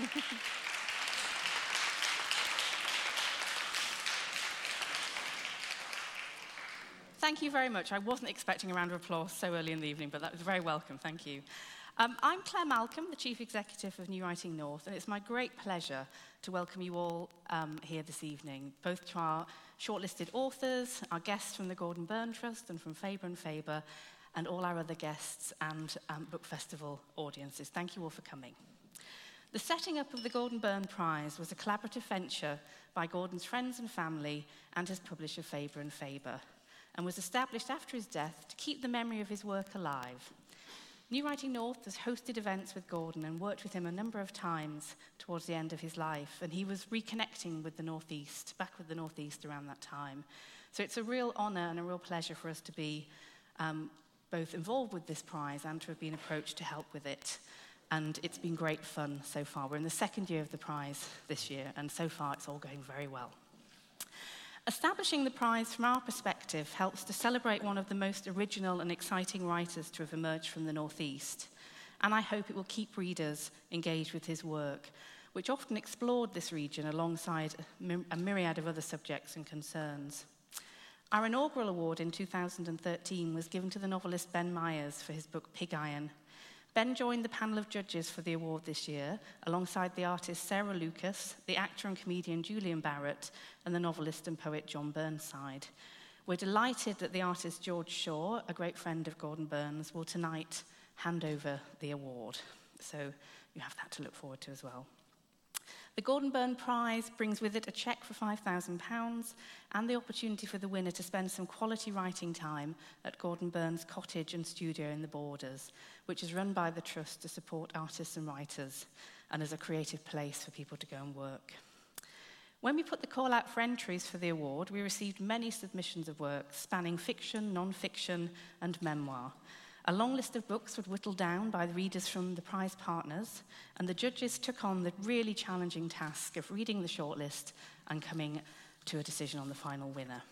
Thank you very much. I wasn't expecting a round of applause so early in the evening, but that was very welcome. Thank you. Um, I'm Claire Malcolm, the Chief Executive of New Writing North, and it's my great pleasure to welcome you all um, here this evening, both to our shortlisted authors, our guests from the Gordon Burn Trust and from Faber and Faber, and all our other guests and um, Book Festival audiences. Thank you all for coming. The setting up of the Gordon Burn Prize was a collaborative venture by Gordon's friends and family and his publisher Faber and Faber, and was established after his death to keep the memory of his work alive New Writing North has hosted events with Gordon and worked with him a number of times towards the end of his life, and he was reconnecting with the Northeast, back with the Northeast around that time. So it's a real honour and a real pleasure for us to be um, both involved with this prize and to have been approached to help with it. And it's been great fun so far. We're in the second year of the prize this year, and so far it's all going very well. Establishing the prize from our perspective helps to celebrate one of the most original and exciting writers to have emerged from the Northeast. And I hope it will keep readers engaged with his work, which often explored this region alongside a myriad of other subjects and concerns. Our inaugural award in 2013 was given to the novelist Ben Myers for his book Pig Iron, Ben joined the panel of judges for the award this year, alongside the artist Sarah Lucas, the actor and comedian Julian Barratt, and the novelist and poet John Burnside. We're delighted that the artist George Shaw, a great friend of Gordon Burn's, will tonight hand over the award. So you have that to look forward to as well. The Gordon Byrne Prize brings with it a cheque for £5,000 and the opportunity for the winner to spend some quality writing time at Gordon Byrne's cottage and studio in the Borders, which is run by the Trust to support artists and writers and as a creative place for people to go and work. When we put the call out for entries for the award, we received many submissions of work spanning fiction, non-fiction and memoir. A long list of books was whittled down by the readers from the prize partners, and the judges took on the really challenging task of reading the shortlist and coming to a decision on the final winner.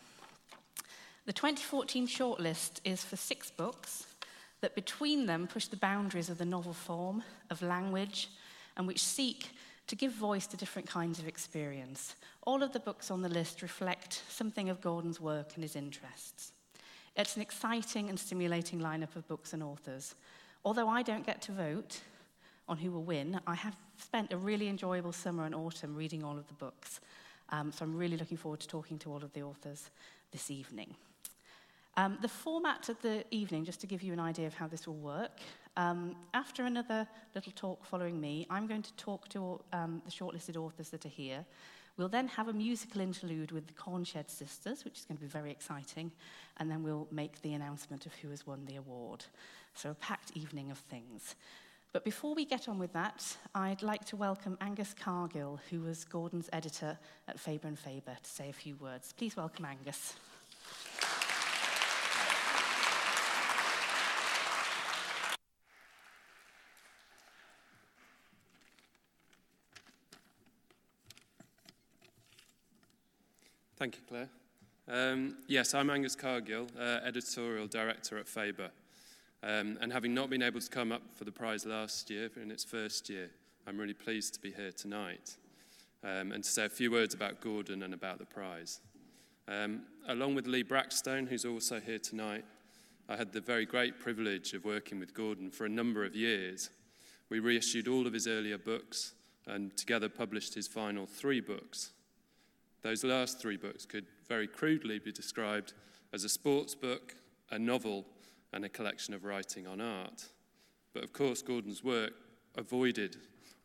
The 2014 shortlist is for six books that between them push the boundaries of the novel form, of language, and which seek to give voice to different kinds of experience. All of the books on the list reflect something of Gordon's work and his interests. It's an exciting and stimulating lineup of books and authors. Although I don't get to vote on who will win, I have spent a really enjoyable summer and autumn reading all of the books. Um, so I'm really looking forward to talking to all of the authors this evening. Um, the format of the evening, just to give you an idea of how this will work, um, after another little talk following me, I'm going to talk to um, the shortlisted authors that are here. We'll then have a musical interlude with the Cornshed Sisters, which is going to be very exciting, and then we'll make the announcement of who has won the award. So, a packed evening of things. But before we get on with that, I'd like to welcome Angus Cargill, who was Gordon's editor at Faber and Faber, to say a few words. Please welcome Angus. Thank you, Claire. Um, yes, I'm Angus Cargill, uh, editorial director at Faber. Um, and having not been able to come up for the prize last year, in its first year, I'm really pleased to be here tonight um, and to say a few words about Gordon and about the prize. Um, along with Lee Brackstone, who's also here tonight, I had the very great privilege of working with Gordon for a number of years. We reissued all of his earlier books and together published his final three books. Those last three books could very crudely be described as a sports book, a novel, and a collection of writing on art. But of course, Gordon's work avoided,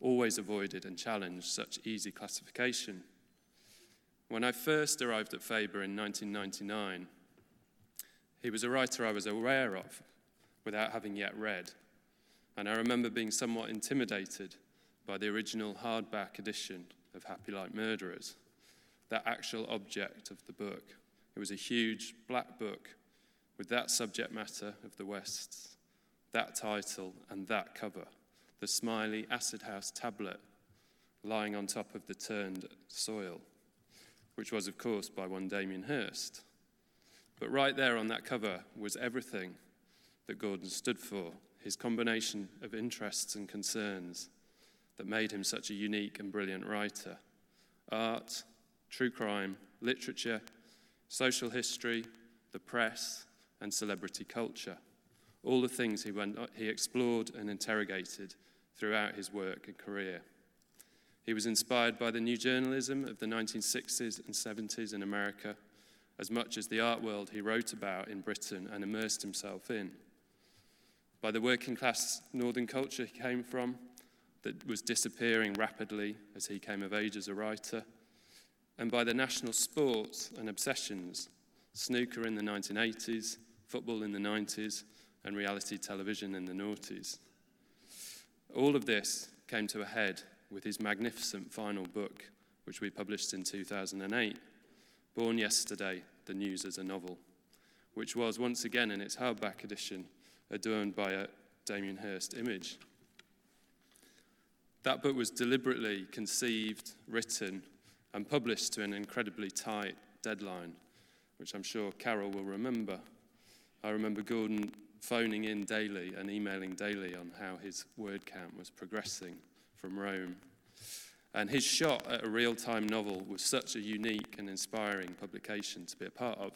always avoided, and challenged such easy classification. When I first arrived at Faber in 1999, he was a writer I was aware of without having yet read. And I remember being somewhat intimidated by the original hardback edition of Happy Like Murderers that actual object of the book. It was a huge black book with that subject matter of the West, that title, and that cover the smiley acid house tablet lying on top of the turned soil, which was, of course, by one Damien Hirst. But right there on that cover was everything that Gordon stood for his combination of interests and concerns that made him such a unique and brilliant writer art, true crime, literature, social history, the press, and celebrity culture. All the things he, went, he explored and interrogated throughout his work and career. He was inspired by the new journalism of the 1960s and 70s in America as much as the art world he wrote about in Britain and immersed himself in. By the working class northern culture he came from, that was disappearing rapidly as he came of age as a writer, and by the national sports and obsessions snooker in the 1980s, football in the 90s, and reality television in the noughties. All of this came to a head with his magnificent final book, which we published in 2008, Born Yesterday The News as a Novel, which was once again in its hardback edition adorned by a Damien Hirst image. That book was deliberately conceived, written, and published to an incredibly tight deadline, which I'm sure Carol will remember. I remember Gordon phoning in daily and emailing daily on how his word count was progressing from Rome. And his shot at a real time novel was such a unique and inspiring publication to be a part of.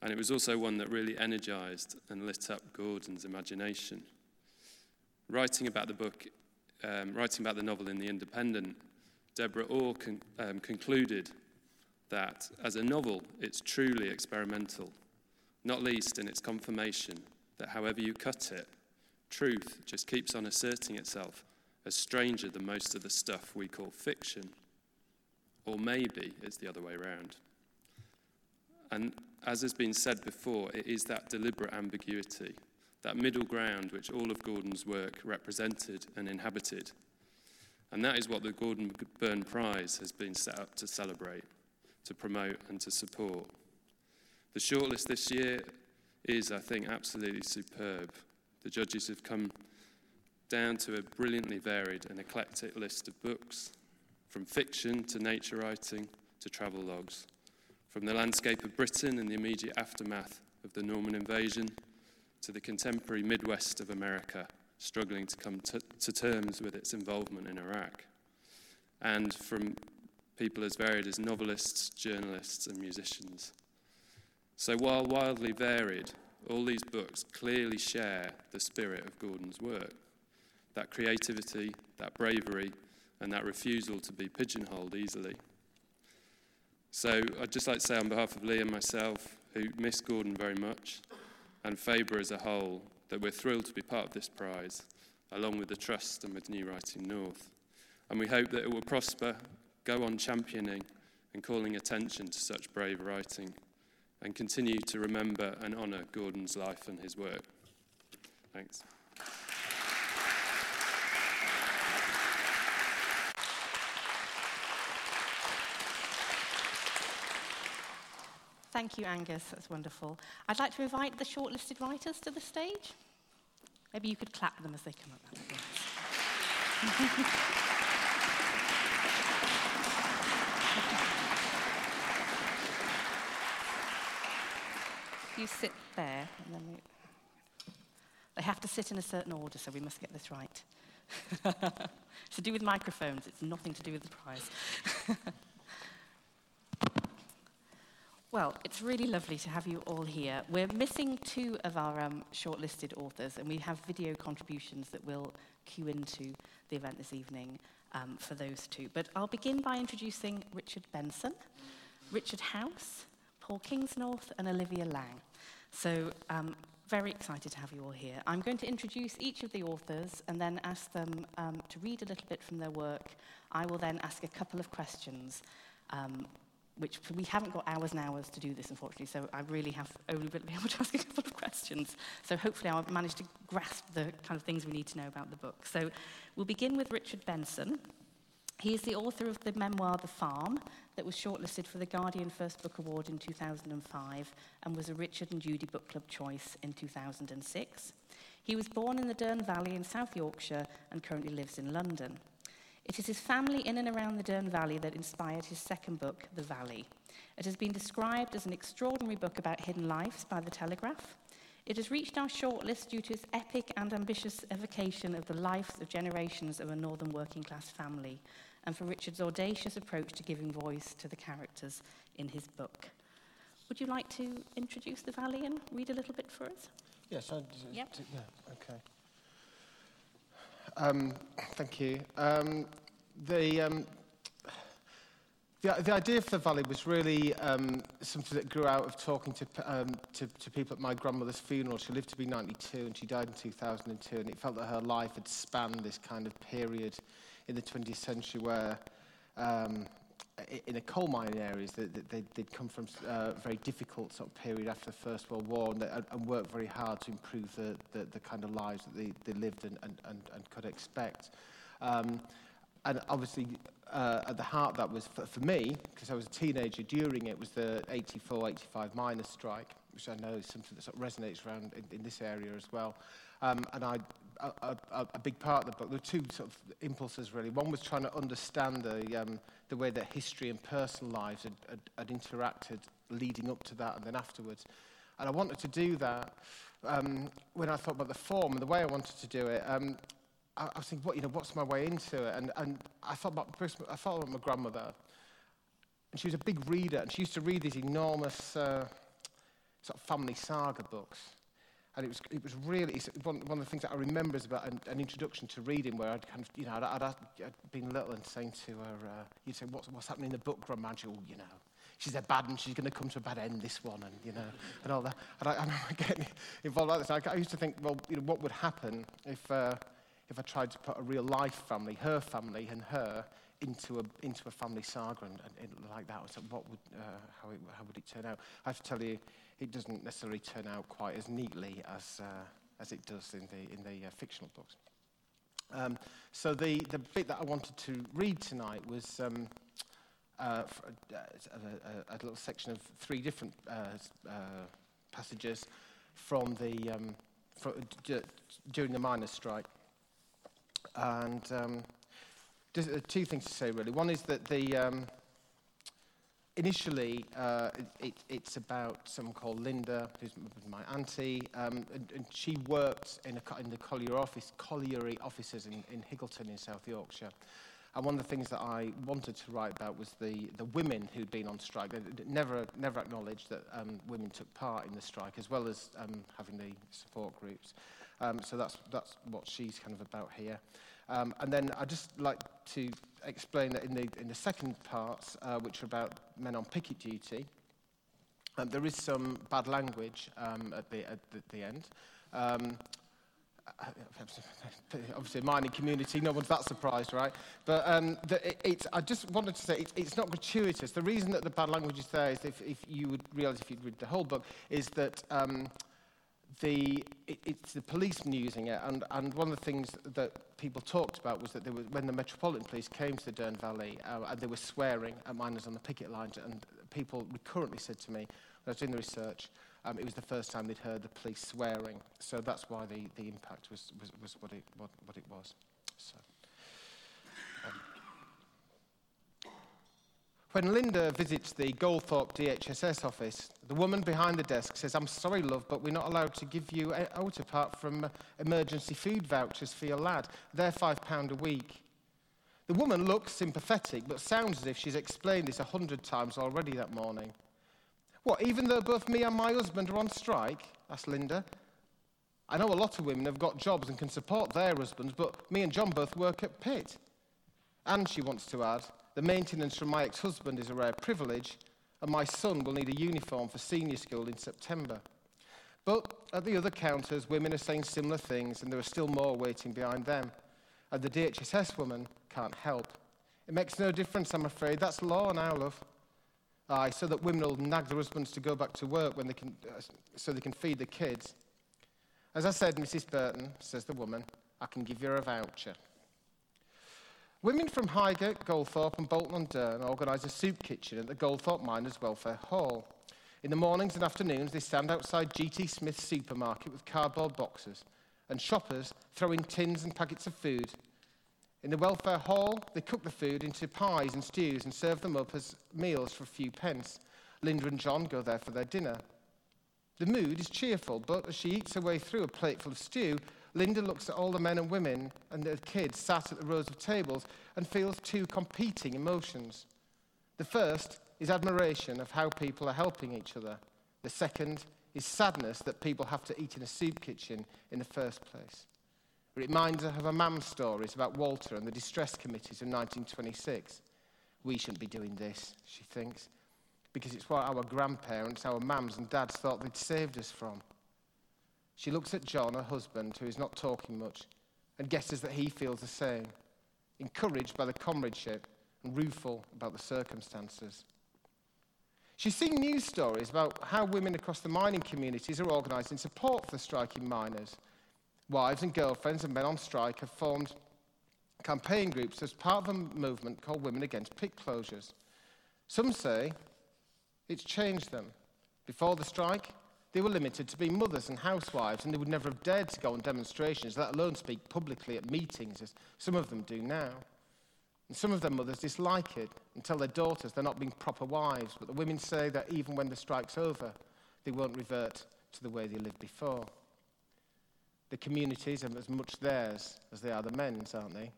And it was also one that really energized and lit up Gordon's imagination. Writing about the book um, writing about the novel in The Independent, Deborah Orr con- um, concluded that as a novel, it's truly experimental, not least in its confirmation that however you cut it, truth just keeps on asserting itself as stranger than most of the stuff we call fiction. Or maybe it's the other way around. And as has been said before, it is that deliberate ambiguity that middle ground which all of Gordon's work represented and inhabited. And that is what the Gordon Burn Prize has been set up to celebrate, to promote, and to support. The shortlist this year is, I think, absolutely superb. The judges have come down to a brilliantly varied and eclectic list of books, from fiction to nature writing to travel logs, from the landscape of Britain in the immediate aftermath of the Norman invasion to the contemporary Midwest of America, struggling to come to, to terms with its involvement in Iraq, and from people as varied as novelists, journalists, and musicians. So, while wildly varied, all these books clearly share the spirit of Gordon's work that creativity, that bravery, and that refusal to be pigeonholed easily. So, I'd just like to say, on behalf of Lee and myself, who miss Gordon very much, and Faber as a whole that we're thrilled to be part of this prize, along with the Trust and with New Writing North. And we hope that it will prosper, go on championing and calling attention to such brave writing, and continue to remember and honour Gordon's life and his work. Thanks. Thank you, Angus. That's wonderful. I'd like to invite the shortlisted writers to the stage. Maybe you could clap them as they come up. you sit there, and then we... they have to sit in a certain order, so we must get this right. it's to do with microphones. It's nothing to do with the prize. Well, it's really lovely to have you all here. We're missing two of our um, shortlisted authors, and we have video contributions that will cue into the event this evening um, for those two. But I'll begin by introducing Richard Benson, Richard House, Paul Kingsnorth, and Olivia Laing. So, um, very excited to have you all here. I'm going to introduce each of the authors and then ask them um, to read a little bit from their work. I will then ask a couple of questions um, which we haven't got hours and hours to do this, unfortunately, so I really have only been able to ask a couple of questions. So hopefully I'll manage to grasp the kind of things we need to know about the book. So we'll begin with Richard Benson. He is the author of the memoir The Farm that was shortlisted for the Guardian First Book Award in 2005 and was a Richard and Judy Book Club choice in 2006. He was born in the Dearne Valley in South Yorkshire and currently lives in London. It is his family in and around the Dearne Valley that inspired his second book, The Valley. It has been described as an extraordinary book about hidden lives by The Telegraph. It has reached our shortlist due to its epic and ambitious evocation of the lives of generations of a northern working class family, and for Richard's audacious approach to giving voice to the characters in his book. Would you like to introduce the valley and read a little bit for us? Yes, I, Yep. yeah, okay. Um, thank you. Um, the, um, the, the idea for the Valley was really um, something that grew out of talking to, um, to, to people at my grandmother's funeral. She lived to be 92 and she died in 2002 and it felt that her life had spanned this kind of period in the 20th century where um, in the coal mining areas that they'd, they'd come from a very difficult sort of period after the First World War and, worked very hard to improve the, the, the kind of lives that they, they lived and, and, and, could expect. Um, and obviously, uh, at the heart that was for, for me, because I was a teenager during it, was the 84 85 miners' strike, which I know is something that sort of resonates around in, in this area as well. Um, and I, a, a, a- big part of the book, there were two sort of impulses really. One was trying to understand the, um, the way that history and personal lives had, had, had interacted leading up to that and then afterwards. And I wanted to do that um, when I thought about the form and the way I wanted to do it. Um, I, I was thinking, what, you know, what's my way into it? And, and I thought about I thought about my grandmother, and she was a big reader, and she used to read these enormous uh, sort of family saga books. And it was, it was really one, one of the things that I remember is about an, an introduction to reading where I'd kind of, you know, I'd, I'd, I'd been little and saying to her, uh, you'd say, what's, what's happening in the book, Grandma? And oh, you know, she's a bad and she's going to come to a bad end, this one, and, you know, and all that. And I, I remember getting involved like this. I, I used to think, well, you know, what would happen if, uh, if I tried to put a real life family, her family and her, into a, into a family saga and, and, and like that. So what would, uh, how, it, how would it turn out? I have to tell you, it doesn't necessarily turn out quite as neatly as, uh, as it does in the, in the uh, fictional books. Um, so the, the bit that I wanted to read tonight was um, uh, uh, a, a, a little section of three different uh, uh, passages from the um, fro- d- during the miners' strike. And um, just, uh, two things to say really. One is that the um, initially uh, it, it's about someone called Linda, who's my auntie, um, and, and she worked in, a, in the collier office, colliery offices in, in Hickleton in South Yorkshire. And one of the things that I wanted to write about was the, the women who'd been on strike. They never, never acknowledged that um, women took part in the strike, as well as um, having the support groups. Um, so that's, that's what she's kind of about here. Um, and then I'd just like to explain that in the, in the second part, uh, which are about men on picket duty, um, there is some bad language um, at, the, at the, the end. Um, obviously, a mining community, no one's that surprised, right? But um, the, it, it's, I just wanted to say it's, it's not gratuitous. The reason that the bad language is there is if, if you would realise if you'd read the whole book, is that um, the, it, it's the policemen using it. And, and one of the things that people talked about was that there was, when the Metropolitan Police came to the Dearne Valley, uh, and they were swearing at miners on the picket lines, and people recurrently said to me, when I was doing the research, um, it was the first time they'd heard the police swearing. So that's why the, the impact was, was, was what, it, what, what it was. So, when Linda visits the Goldthorpe DHSS office, the woman behind the desk says, I'm sorry, love, but we're not allowed to give you out apart from uh, emergency food vouchers for your lad. They're £5 a week. The woman looks sympathetic, but sounds as if she's explained this a hundred times already that morning. What, even though both me and my husband are on strike? asked Linda. I know a lot of women have got jobs and can support their husbands, but me and John both work at pit. And she wants to add, the maintenance from my ex-husband is a rare privilege, and my son will need a uniform for senior school in September. But at the other counters, women are saying similar things, and there are still more waiting behind them. And the DHSS woman can't help. It makes no difference, I'm afraid. That's law now, love. Aye, so that women will nag their husbands to go back to work when they can, uh, so they can feed the kids. As I said, Mrs. Burton, says the woman, I can give you a voucher. Women from Highgate, Goldthorpe and Bolton-on-Dearne organise a soup kitchen at the Goldthorpe Miners Welfare Hall. In the mornings and afternoons, they stand outside GT Smith's supermarket with cardboard boxes, and shoppers throw in tins and packets of food. In the welfare hall, they cook the food into pies and stews and serve them up as meals for a few pence. Linda and John go there for their dinner. The mood is cheerful, but as she eats her way through a plateful of stew, Linda looks at all the men and women and their kids sat at the rows of tables and feels two competing emotions. The first is admiration of how people are helping each other. The second is sadness that people have to eat in a soup kitchen in the first place. It reminds her of her mum's stories about Walter and the distress committees of 1926. We shouldn't be doing this, she thinks, because it's what our grandparents, our mums and dads thought they'd saved us from. She looks at John, her husband, who is not talking much, and guesses that he feels the same, encouraged by the comradeship and rueful about the circumstances. She's seen news stories about how women across the mining communities are organised in support for the striking miners. Wives and girlfriends of men on strike have formed campaign groups as part of a movement called Women Against Pit Closures. Some say it's changed them. Before the strike, they were limited to being mothers and housewives, and they would never have dared to go on demonstrations, let alone speak publicly at meetings, as some of them do now. And some of their mothers dislike it and tell their daughters they're not being proper wives, but the women say that even when the strike's over, they won't revert to the way they lived before. The communities are as much theirs as they are the men's, aren't they?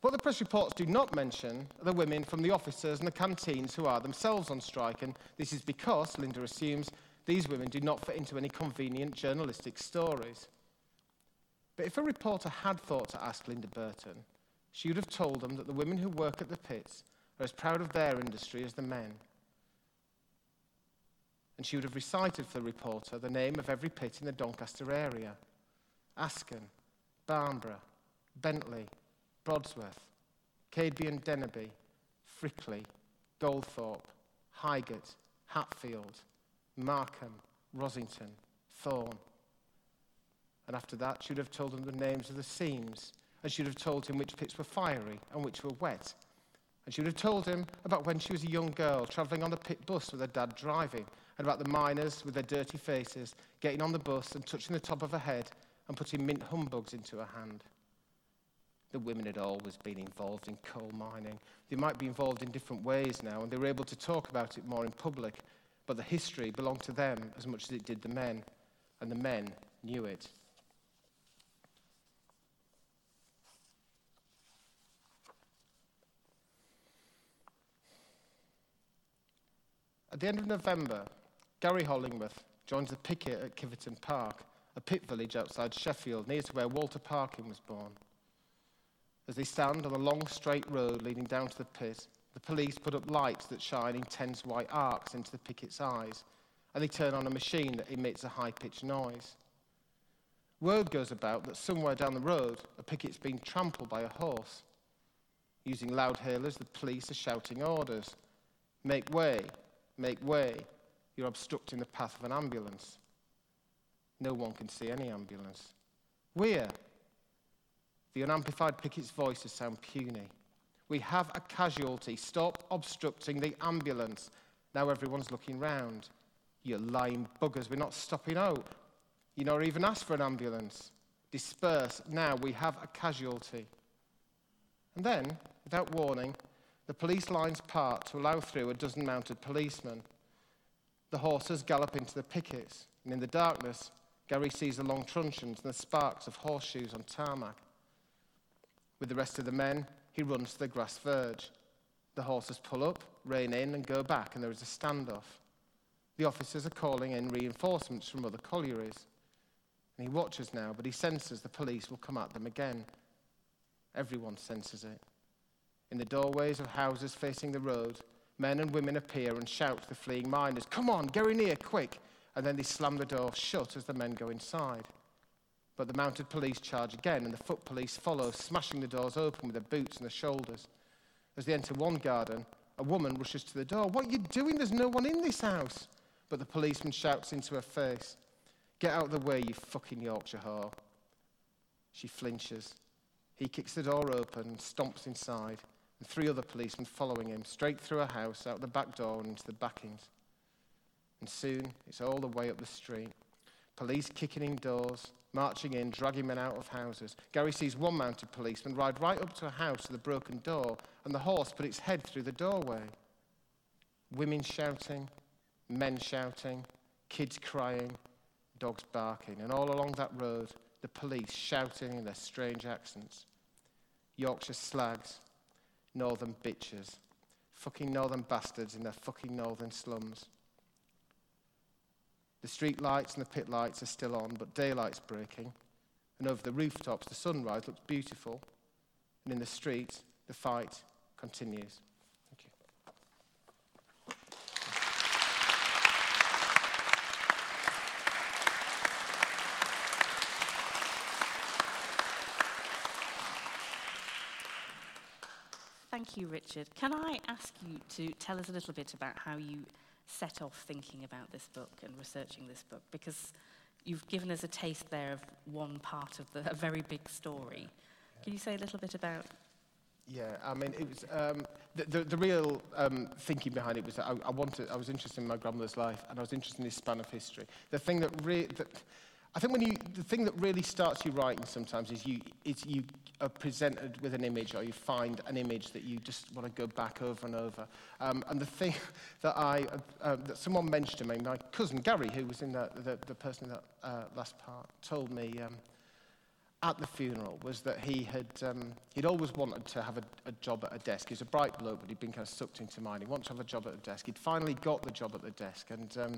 What the press reports do not mention are the women from the officers and the canteens who are themselves on strike, and this is because, Linda assumes, these women do not fit into any convenient journalistic stories. But if a reporter had thought to ask Linda Burton, she would have told them that the women who work at the pits are as proud of their industry as the men. And she would have recited for the reporter the name of every pit in the Doncaster area Askern, Barnburgh, Bentley, Brodsworth, Cadeby and Denaby, Frickley, Goldthorpe, Highgate, Hatfield, Markham, Rossington, Thorne. And after that, she would have told him the names of the seams, and she would have told him which pits were fiery and which were wet. And she would have told him about when she was a young girl travelling on the pit bus with her dad driving, and about the miners with their dirty faces getting on the bus and touching the top of her head and putting mint humbugs into her hand. The women had always been involved in coal mining. They might be involved in different ways now, and they were able to talk about it more in public but the history belonged to them as much as it did the men, and the men knew it. At the end of November, Gary Hollingworth joins the picket at Kiveton Park, a pit village outside Sheffield, near to where Walter Parkin was born. As they stand on a long straight road leading down to the pit, the police put up lights that shine intense white arcs into the picket's eyes, and they turn on a machine that emits a high pitched noise. Word goes about that somewhere down the road, a picket's been trampled by a horse. Using loud hailers, the police are shouting orders Make way, make way, you're obstructing the path of an ambulance. No one can see any ambulance. We're. The unamplified picket's voices sound puny. We have a casualty. Stop obstructing the ambulance. Now everyone's looking round. You lying buggers, we're not stopping out. You not even asked for an ambulance. Disperse. Now we have a casualty. And then, without warning, the police lines part to allow through a dozen mounted policemen. The horses gallop into the pickets, and in the darkness, Gary sees the long truncheons and the sparks of horseshoes on tarmac. With the rest of the men, he runs to the grass verge. The horses pull up, rein in, and go back, and there is a standoff. The officers are calling in reinforcements from other collieries. And he watches now, but he senses the police will come at them again. Everyone senses it. In the doorways of houses facing the road, men and women appear and shout to the fleeing miners, Come on, go in here, quick! And then they slam the door shut as the men go inside. But the mounted police charge again, and the foot police follow, smashing the doors open with their boots and their shoulders. As they enter one garden, a woman rushes to the door. What are you doing? There's no one in this house. But the policeman shouts into her face, Get out of the way, you fucking Yorkshire whore. She flinches. He kicks the door open and stomps inside, and three other policemen following him, straight through a house, out the back door, and into the backings. And soon it's all the way up the street. Police kicking in doors, marching in, dragging men out of houses. Gary sees one mounted policeman ride right up to a house with a broken door, and the horse put its head through the doorway. Women shouting, men shouting, kids crying, dogs barking, and all along that road, the police shouting in their strange accents. Yorkshire slags, northern bitches, fucking northern bastards in their fucking northern slums. The street lights and the pit lights are still on, but daylight's breaking, and over the rooftops, the sunrise looks beautiful, and in the street, the fight continues. Thank you. Thank you, Richard. Can I ask you to tell us a little bit about how you set off thinking about this book and researching this book? Because you've given us a taste there of one part of the, a very big story. Can you say a little bit about Yeah, I mean, it was um, the, the, the real um, thinking behind it was that I, I wanted, I was interested in my grandmother's life, and I was interested in this span of history. The thing that re- that I think when you, the thing that really starts you writing sometimes is you, is you are presented with an image, or you find an image that you just want to go back over and over. Um, and the thing that I, uh, um, that someone mentioned to me, my cousin Gary, who was in the, the, the person that uh, last part, told me. Um, at the funeral was that he had um, he'd always wanted to have a, a job at a desk. He's a bright bloke, but he'd been kind of sucked into mining. He wanted to have a job at a desk. He'd finally got the job at the desk, and um,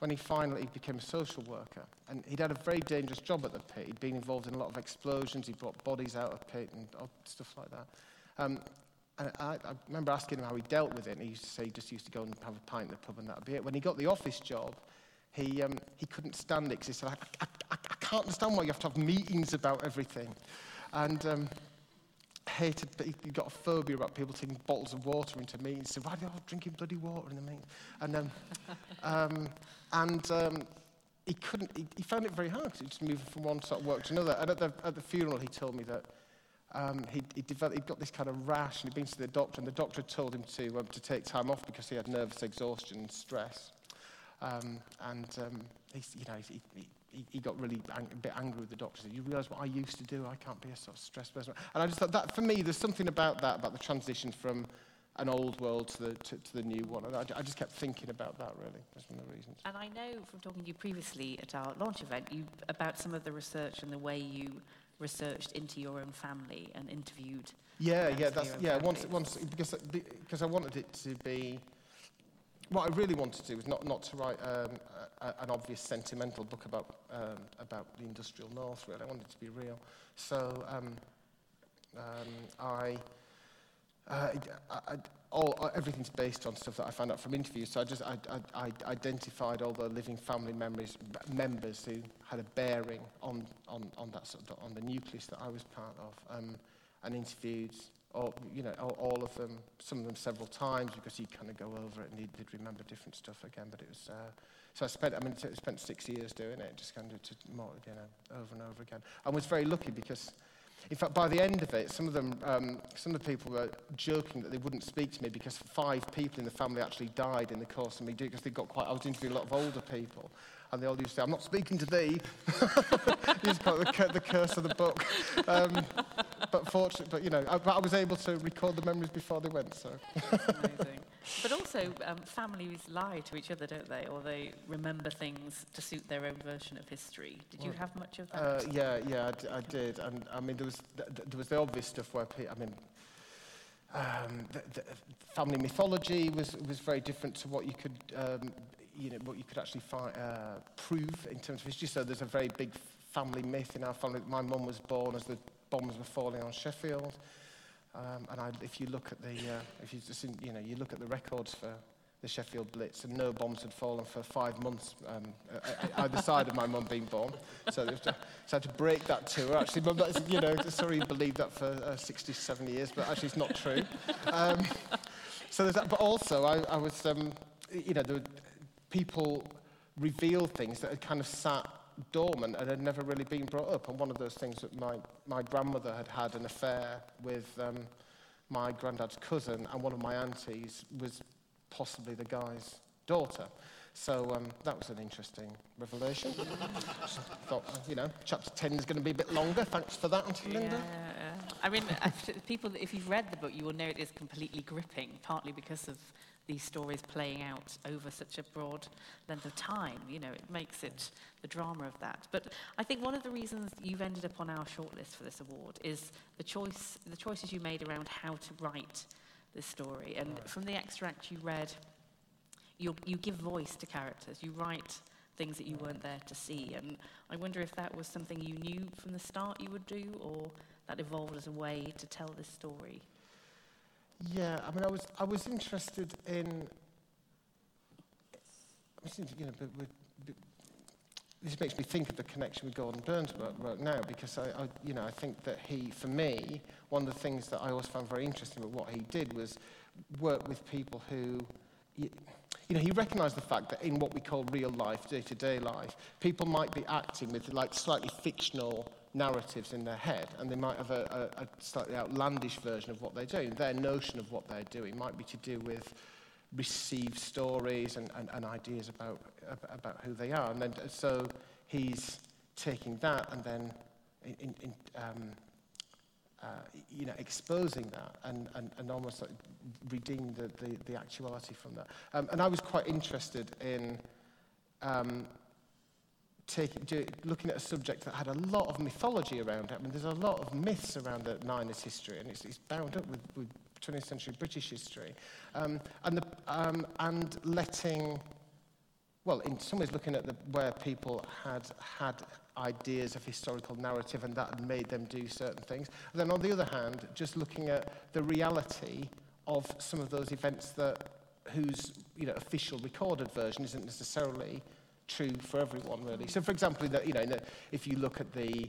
when he finally became a social worker, and he'd had a very dangerous job at the pit. He'd been involved in a lot of explosions. He brought bodies out of pit and stuff like that. Um, and I, I remember asking him how he dealt with it, and he used to say he just used to go and have a pint in the pub, and that'd be it. When he got the office job, he, um, he couldn't stand it because he said, I, I, I can't understand why you have to have meetings about everything. And um, hated, he got a phobia about people taking bottles of water into meetings. He said, why are they all drinking bloody water in the meeting? And, um, um, and um, he couldn't, he, he found it very hard because he just moved from one sort of work to another. And at the, at the funeral, he told me that um, he, he, developed, he'd got this kind of rash and he'd been to the doctor and the doctor had told him to, um, to take time off because he had nervous exhaustion and stress. Um, and um, he, you know, he, he, he got really ang- a bit angry with the doctor. Said, you realise what I used to do? I can't be a sort of stressed person. And I just thought that, for me, there's something about that, about the transition from an old world to the, to, to the new one. And I, I just kept thinking about that, really. That's one of the reasons. And I know from talking to you previously at our launch event you, about some of the research and the way you researched into your own family and interviewed. Yeah, yeah, that's yeah. Once, once because because I wanted it to be. What I really wanted to do was not not to write um, a, an obvious sentimental book about um, about the industrial north. Really, I wanted it to be real. So um, um, I. Uh, I, I, all, uh, everything's based on stuff that I found out from interviews. So I just I, I, I identified all the living family memories, members who had a bearing on, on, on that sort of, on the nucleus that I was part of, um, and interviewed all, you know, all, all of them, some of them several times because you kind of go over it and he'd remember different stuff again. But it was uh, so I spent I mean I spent six years doing it, just kind of to more, you know over and over again. I was very lucky because. In fact, by the end of it, some of them, um, some of the people were joking that they wouldn't speak to me because five people in the family actually died in the course of me doing because they got quite. I was interviewing a lot of older people, and they all used to say, "I'm not speaking to thee." call it the, the curse of the book. Um, but fortunately, but you know, I, but I was able to record the memories before they went. So Amazing. But also, um, families lie to each other, don't they? Or they remember things to suit their own version of history. Did you have much of that? Uh, yeah, yeah, I, d- I did, and I mean there was th- th- there was the obvious stuff where pe- I mean. Um, the, the family mythology was, was very different to what you could, um, you know, what you could actually fi- uh, prove in terms of history. So there's a very big family myth in our family. My mum was born as the bombs were falling on Sheffield, um, and I, if you look at the, uh, if you just, you know, you look at the records for the Sheffield Blitz, and no bombs had fallen for five months um, either side of my mum being born. So, to, so I had to break that to her. Actually, mum, that's, you know, sorry you believed that for uh, 60, 70 years, but actually it's not true. Um, so there's that. But also, I, I was, um, you know, there were people revealed things that had kind of sat dormant and had never really been brought up. And one of those things that my, my grandmother had had an affair with um, my granddad's cousin, and one of my aunties was possibly the guy's daughter. So um, that was an interesting revelation. Thought, you know, chapter 10 is going to be a bit longer. Thanks for that, Auntie Yeah, Linda. yeah. I mean, people, if you've read the book, you will know it is completely gripping, partly because of these stories playing out over such a broad length of time. You know, it makes it the drama of that. But I think one of the reasons you've ended up on our shortlist for this award is the choice, the choices you made around how to write this story. And right. from the extract you read, you, you give voice to characters. You write things that you weren't there to see. And I wonder if that was something you knew from the start you would do, or that evolved as a way to tell this story. Yeah, I mean, I was I was interested in. You know, but, but, this makes me think of the connection with Gordon Burns right now because I, I, you know, I think that he, for me, one of the things that I always found very interesting about what he did was work with people who, you, know, he recognised the fact that in what we call real life, day-to-day life, people might be acting with like slightly fictional narratives in their head, and they might have a, a, a slightly outlandish version of what they're doing. Their notion of what they're doing might be to do with received stories and, and, and ideas about, about who they are. And then, so he's taking that and then in, in, um, uh, you know, exposing that and, and, and almost like redeeming the, the, the actuality from that. Um, and I was quite interested in um, do, looking at a subject that had a lot of mythology around it. I mean, there's a lot of myths around the Niners history, and it's, it's bound up with, with 20th century British history. Um, and, the, um, and letting, well, in some ways looking at the, where people had had ideas of historical narrative and that made them do certain things. And then on the other hand, just looking at the reality of some of those events that whose you know, official recorded version isn't necessarily true for everyone, really. So, for example, the, you know, the, if you look at the,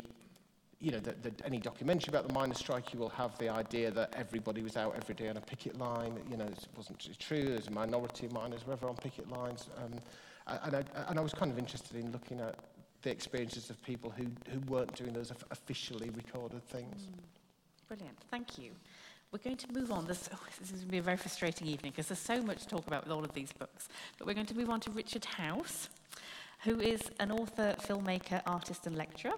you know, the, any documentary about the miners' strike, you will have the idea that everybody was out every day on a picket line. You know, it wasn't true. There's a minority of miners were ever on picket lines. Um, and, I, and I was kind of interested in looking at the experiences of people who, who weren't doing those officially recorded things. Mm. Brilliant. Thank you. We're going to move on. Oh, this is going to be a very frustrating evening because there's so much to talk about with all of these books. But we're going to move on to Richard House who is an author, filmmaker, artist, and lecturer.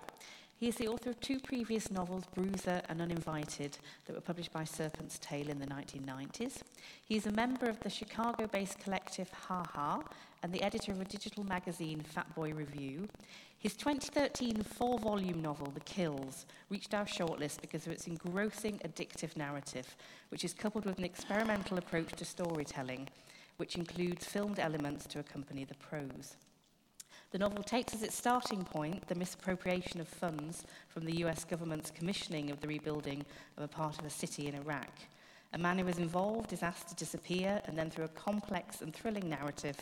He is the author of two previous novels, Bruiser and Uninvited, that were published by Serpent's Tail in the 1990s. He is a member of the Chicago based collective Ha Ha and the editor of a digital magazine, Fatboy Review. His 2013 four volume novel, The Kills, reached our shortlist because of its engrossing, addictive narrative, which is coupled with an experimental approach to storytelling, which includes filmed elements to accompany the prose. The novel takes as its starting point the misappropriation of funds from the US government's commissioning of the rebuilding of a part of a city in Iraq. A man who is involved is asked to disappear, and then through a complex and thrilling narrative,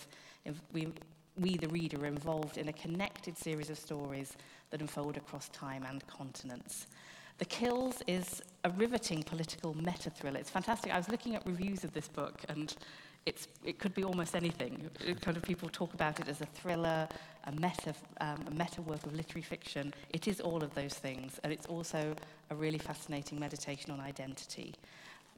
we, we, the reader, are involved in a connected series of stories that unfold across time and continents. The Kills is a riveting political meta thriller. It's fantastic. I was looking at reviews of this book, and it's, it could be almost anything. It kind of people talk about it as a thriller, a meta, um, a meta work of literary fiction. It is all of those things, and it's also a really fascinating meditation on identity.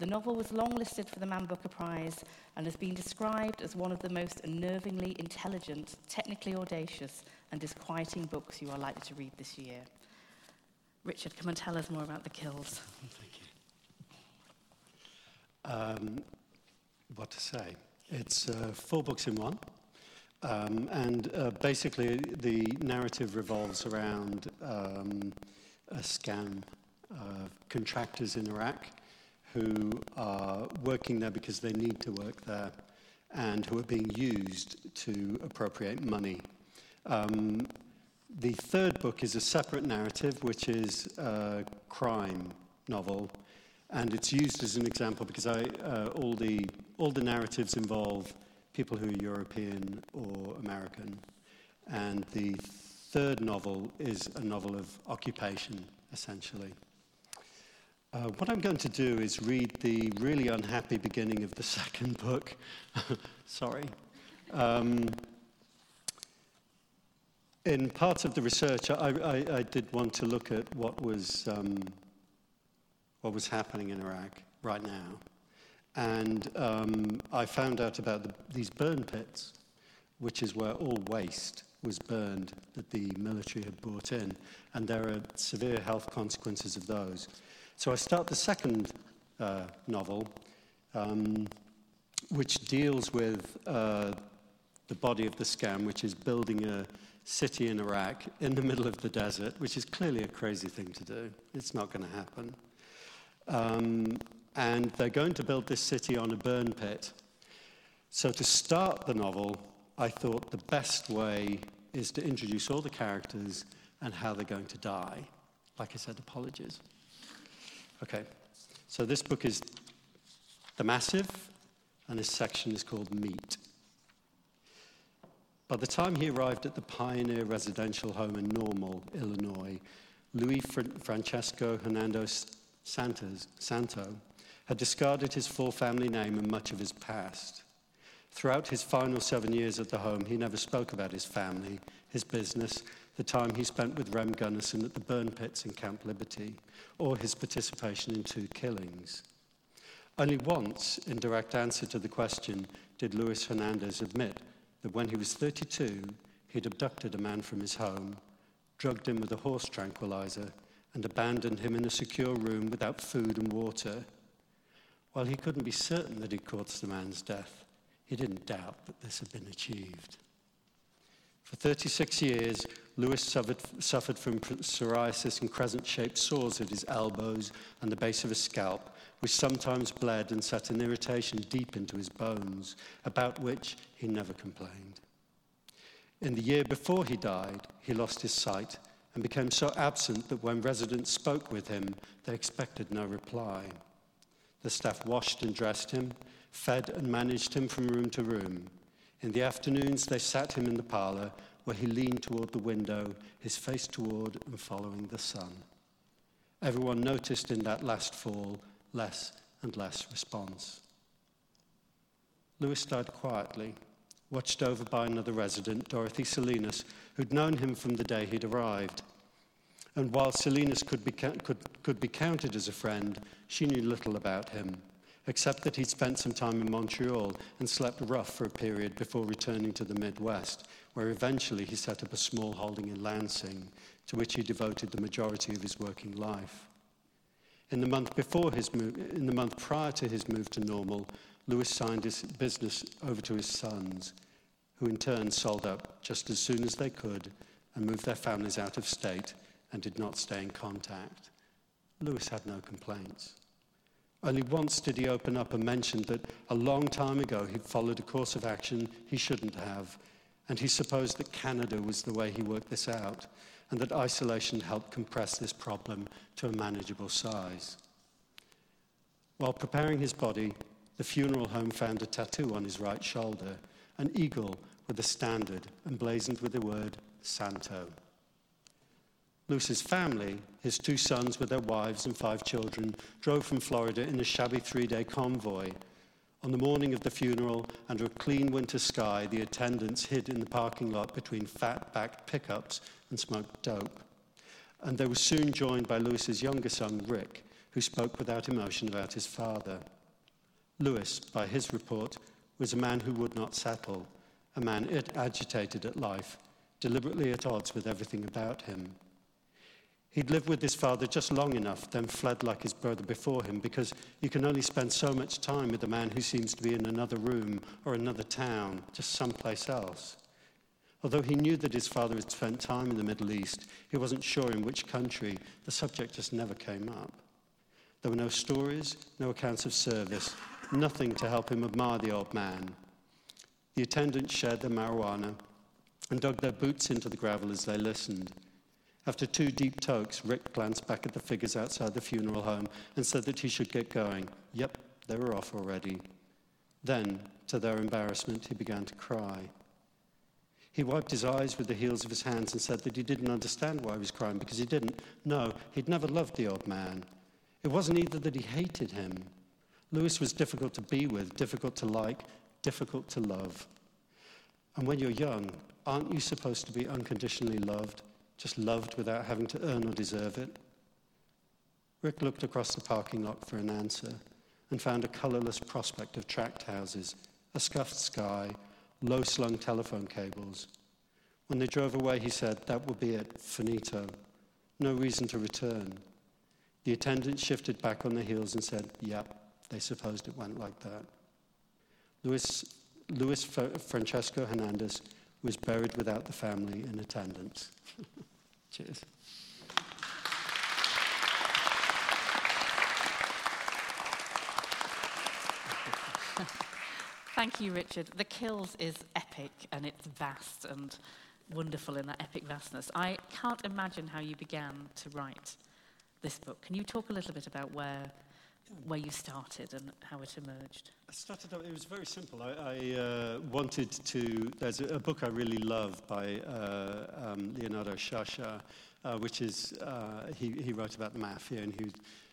The novel was longlisted for the Man Booker Prize and has been described as one of the most unnervingly intelligent, technically audacious, and disquieting books you are likely to read this year. Richard, come and tell us more about The Kills. Thank you. Um, what to say. It's uh, four books in one. Um, and uh, basically, the narrative revolves around um, a scam of contractors in Iraq who are working there because they need to work there and who are being used to appropriate money. Um, the third book is a separate narrative, which is a crime novel and it's used as an example because I, uh, all, the, all the narratives involve people who are European or American. And the third novel is a novel of occupation, essentially. Uh, what I'm going to do is read the really unhappy beginning of the second book. Sorry. Um, in part of the research, I, I, I, did want to look at what was um, what was happening in Iraq right now. And um, I found out about the, these burn pits, which is where all waste was burned that the military had brought in. And there are severe health consequences of those. So I start the second uh, novel um, which deals with uh, the body of the scam, which is building a city in Iraq in the middle of the desert, which is clearly a crazy thing to do. It's not going to happen. Um, and they're going to build this city on a burn pit. So, to start the novel, I thought the best way is to introduce all the characters and how they're going to die. Like I said, apologies. Okay, so this book is The Massive, and this section is called Meat. By the time he arrived at the Pioneer residential home in Normal, Illinois, Louis Francesco Hernando Santos, Santo had discarded his full family name and much of his past. Throughout his final seven years at the home, he never spoke about his family, his business, the time he spent with Rem Gunnison at the burn pits in Camp Liberty, or his participation in two killings. Only once, in direct answer to the question, did Luis Hernandez admit that when he was 32, he'd abducted a man from his home, drugged him with a horse tranquilizer, and abandoned him in a secure room without food and water. While he couldn't be certain that he'd caused the man's death, he didn't doubt that this had been achieved. For 36 years, Lewis suffered, suffered from psoriasis and crescent shaped sores at his elbows and the base of his scalp, which sometimes bled and set an irritation deep into his bones, about which he never complained. In the year before he died, he lost his sight and became so absent that when residents spoke with him, they expected no reply. The staff washed and dressed him, fed and managed him from room to room. In the afternoons, they sat him in the parlor where he leaned toward the window, his face toward and following the sun. Everyone noticed in that last fall less and less response. Lewis died quietly, watched over by another resident, Dorothy Salinas, who'd known him from the day he'd arrived. And while Salinas could be, could, could be counted as a friend, she knew little about him, except that he'd spent some time in Montreal and slept rough for a period before returning to the Midwest, where eventually he set up a small holding in Lansing, to which he devoted the majority of his working life. In the month before his in the month prior to his move to Normal, Lewis signed his business over to his sons, who in turn sold up just as soon as they could and moved their families out of state and did not stay in contact. Lewis had no complaints. Only once did he open up and mention that a long time ago he'd followed a course of action he shouldn't have, and he supposed that Canada was the way he worked this out, and that isolation helped compress this problem to a manageable size. While preparing his body, the funeral home found a tattoo on his right shoulder, an eagle with a standard emblazoned with the word Santo. Luis's family, his two sons with their wives and five children, drove from Florida in a shabby three day convoy on the morning of the funeral, under a clean winter sky, the attendants hid in the parking lot between fat backed pickups and smoked dope. And they were soon joined by Luis's younger son, Rick, who spoke without emotion about his father. Luis, by his report, was a man who would not settle, a man agitated at life, deliberately at odds with everything about him. He'd lived with his father just long enough, then fled like his brother before him, because you can only spend so much time with a man who seems to be in another room or another town, just someplace else. Although he knew that his father had spent time in the Middle East, he wasn't sure in which country. The subject just never came up. There were no stories, no accounts of service, nothing to help him admire the old man. The attendants shared their marijuana and dug their boots into the gravel as they listened. After two deep tokes, Rick glanced back at the figures outside the funeral home and said that he should get going. Yep, they were off already. Then, to their embarrassment, he began to cry. He wiped his eyes with the heels of his hands and said that he didn't understand why he was crying because he didn't. No, he'd never loved the old man. It wasn't either that he hated him. Luis was difficult to be with, difficult to like, difficult to love. And when you're young, aren't you supposed to be unconditionally loved? Just loved without having to earn or deserve it? Rick looked across the parking lot for an answer and found a colourless prospect of tract houses, a scuffed sky, low slung telephone cables. When they drove away, he said, That will be it, finito. No reason to return. The attendant shifted back on their heels and said, Yep, they supposed it went like that. Luis, Luis Francesco Hernandez was buried without the family in attendance. Cheers. Thank you, Richard. The Kills is epic and it's vast and wonderful in that epic vastness. I can't imagine how you began to write this book. Can you talk a little bit about where, where you started and how it emerged? I started, it was very simple. I, I uh, wanted to, there's a, a, book I really love by uh, um, Leonardo Sciascia, uh, which is, uh, he, he wrote about the mafia and he,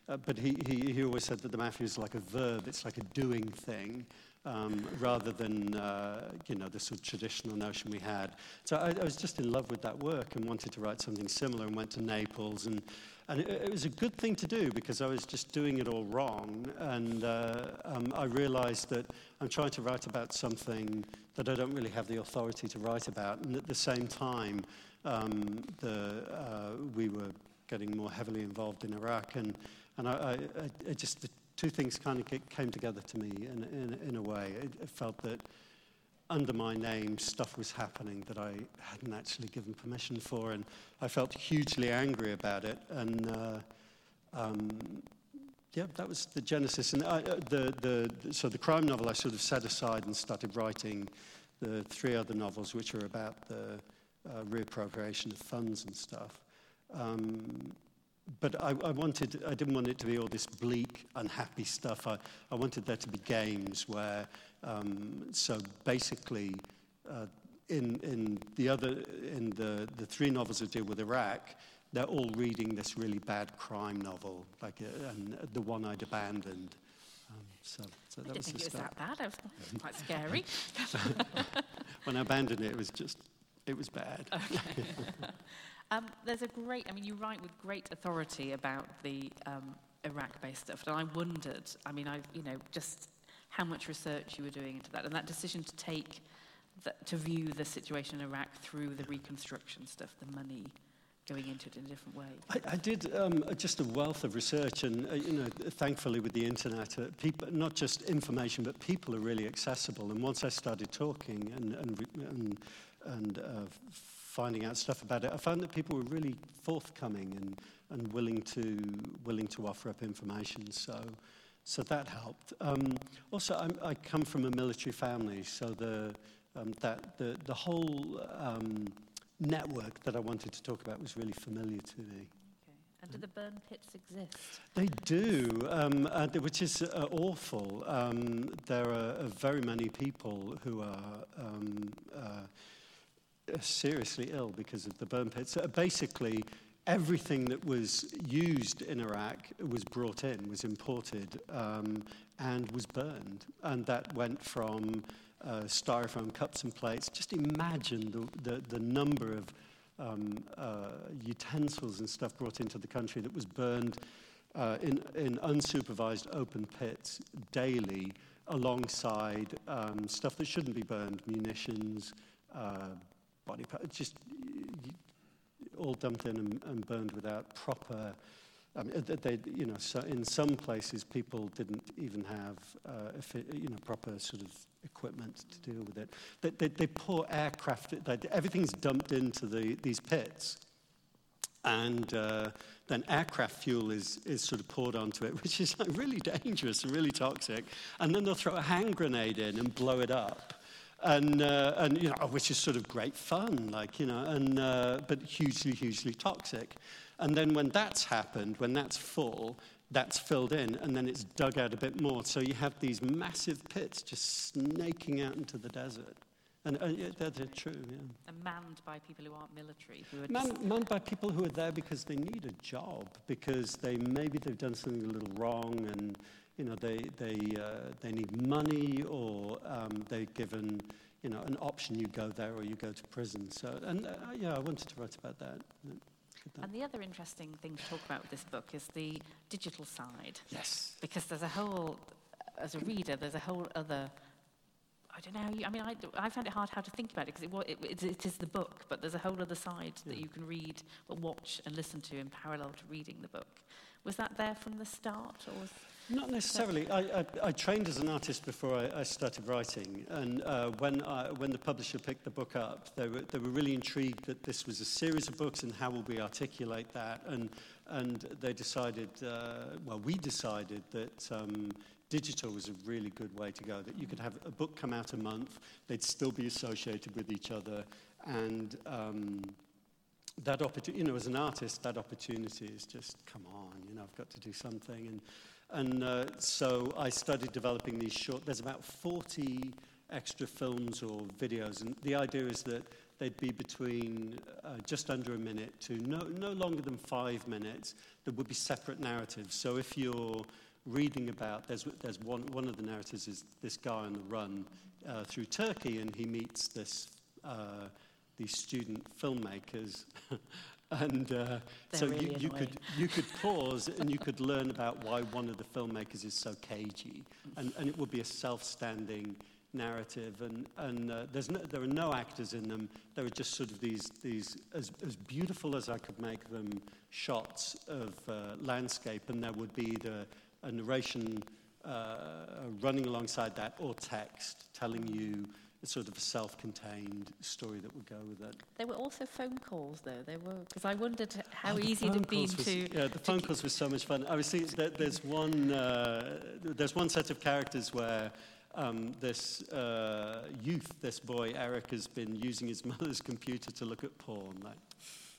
uh, but he, he, he always said that the mafia is like a verb, it's like a doing thing um, rather than uh, you know the sort of traditional notion we had. So I, I, was just in love with that work and wanted to write something similar and went to Naples and. And it, it was a good thing to do because I was just doing it all wrong. And uh, um, I realized that I'm trying to write about something that I don't really have the authority to write about. And at the same time, um, the, uh, we were getting more heavily involved in Iraq. And, and I, I, I just, the two things kind of came together to me in, in, in a way. It, it felt that under my name, stuff was happening that I hadn't actually given permission for, and I felt hugely angry about it. And uh, um, yeah, that was the genesis. And I, uh, the, the, so the crime novel I sort of set aside and started writing the three other novels, which are about the uh, reappropriation of funds and stuff. Um, but I, I, wanted, I didn't want it to be all this bleak, unhappy stuff. I, I wanted there to be games where, um, so basically, uh, in, in the other, in the, the three novels that deal with Iraq, they're all reading this really bad crime novel, like uh, and the one I'd abandoned. Um, so, so that I didn't was think it was that bad. It was quite scary. when I abandoned it, it was just, it was bad. Okay. Um, there's a great, I mean, you write with great authority about the um, Iraq-based stuff, and I wondered, I mean, I, you know, just how much research you were doing into that, and that decision to take, the, to view the situation in Iraq through the reconstruction stuff, the money going into it in a different way. I, I did um, just a wealth of research, and uh, you know, thankfully with the internet, uh, people, not just information, but people are really accessible. And once I started talking and and and, and uh, finding out stuff about it, I found that people were really forthcoming and, and willing, to, willing to offer up information. So, so that helped. Um, also, I'm, i come from a military family, so the, um, that, the, the whole um, network that I wanted to talk about was really familiar to me. And do the burn pits exist? They do, um, uh, which is uh, awful. Um, there are uh, very many people who are um, uh, seriously ill because of the burn pits. So basically, everything that was used in Iraq was brought in, was imported, um, and was burned. And that went from uh, styrofoam cups and plates. Just imagine the, the, the number of um, uh, utensils and stuff brought into the country that was burned uh, in, in unsupervised open pits daily alongside um, stuff that shouldn't be burned, munitions, uh, body parts, just all dumped in and, and burned without proper. I mean, they, you know, so in some places people didn't even have, uh, you know, proper sort of equipment to deal with it. They, they, they pour aircraft, they, everything's dumped into the, these pits, and uh, then aircraft fuel is, is sort of poured onto it, which is like really dangerous and really toxic. And then they'll throw a hand grenade in and blow it up and, uh, and you know, which is sort of great fun, like, you know, and, uh, but hugely, hugely toxic. And then when that's happened, when that's full, that's filled in, and then it's dug out a bit more. So you have these massive pits just snaking out into the desert. And uh, yeah, they're, they're true, yeah. And manned by people who aren't military. Who are Man, manned by people who are there because they need a job, because they maybe they've done something a little wrong and you know, they, they, uh, they need money or um, they're given, you know, an option, you go there or you go to prison. So, and uh, yeah, I wanted to write about that. And the other interesting thing to talk about with this book is the digital side. Yes. Because there's a whole, as a reader, there's a whole other I don't know. You, I mean, I, I found it hard how to think about it because it, it, it is the book, but there's a whole other side yeah. that you can read, or watch and listen to in parallel to reading the book. Was that there from the start, or was Not necessarily. I, I, I, trained as an artist before I, I started writing, and uh, when, I, when the publisher picked the book up, they were, they were really intrigued that this was a series of books and how will we articulate that. And, and they decided, uh, well, we decided that um, digital was a really good way to go, that you could have a book come out a month, they'd still be associated with each other, and um, that opportunity, you know, as an artist, that opportunity is just, come on, you know, I've got to do something. And, and uh, so I started developing these short, there's about 40 extra films or videos. And the idea is that they'd be between uh, just under a minute to no, no longer than five minutes. There would be separate narratives. So if you're reading about, there's, there's one, one of the narratives is this guy on the run uh, through Turkey, and he meets this, uh, these student filmmakers And uh, so really you, you, could, you could pause and you could learn about why one of the filmmakers is so cagey. And, and it would be a self-standing narrative. And, and uh, there's no, there are no actors in them. There are just sort of these, these as, as beautiful as I could make them, shots of uh, landscape. And there would be the, a narration uh, running alongside that or text telling you sort of a self-contained story that would go with it. There were also phone calls, though. There were because I wondered how oh, easy it had been was, to. Yeah, the phone calls were so much fun. Obviously, there, there's one uh, there's one set of characters where. Um, this uh, youth, this boy Eric, has been using his mother's computer to look at porn. Like,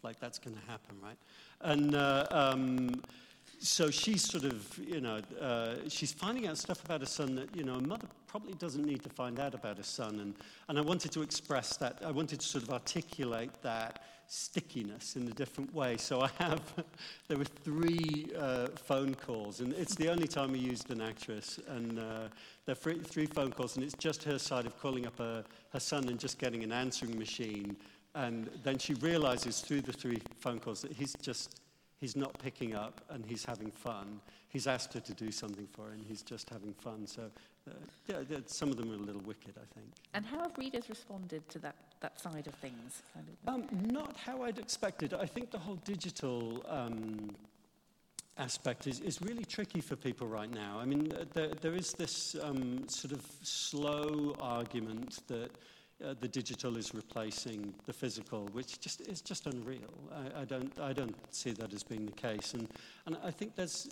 like that's going to happen, right? And uh, um, so she's sort of, you know, uh, she's finding out stuff about her son that, you know, a mother probably doesn't need to find out about her son. And, and I wanted to express that. I wanted to sort of articulate that stickiness in a different way. So I have, there were three uh, phone calls, and it's the only time we used an actress. And uh, there are three phone calls, and it's just her side of calling up her, her son and just getting an answering machine. And then she realizes through the three phone calls that he's just he's not picking up and he's having fun. He's asked her to do something for him, he's just having fun. So, uh, yeah, some of them are a little wicked, I think. And how have readers responded to that, that side of things? Kind of? Um, not how I'd expected. I think the whole digital um, aspect is, is really tricky for people right now. I mean, there, there is this um, sort of slow argument that uh, the digital is replacing the physical, which just is just unreal. I, I, don't I don't see that as being the case, and and I think there's,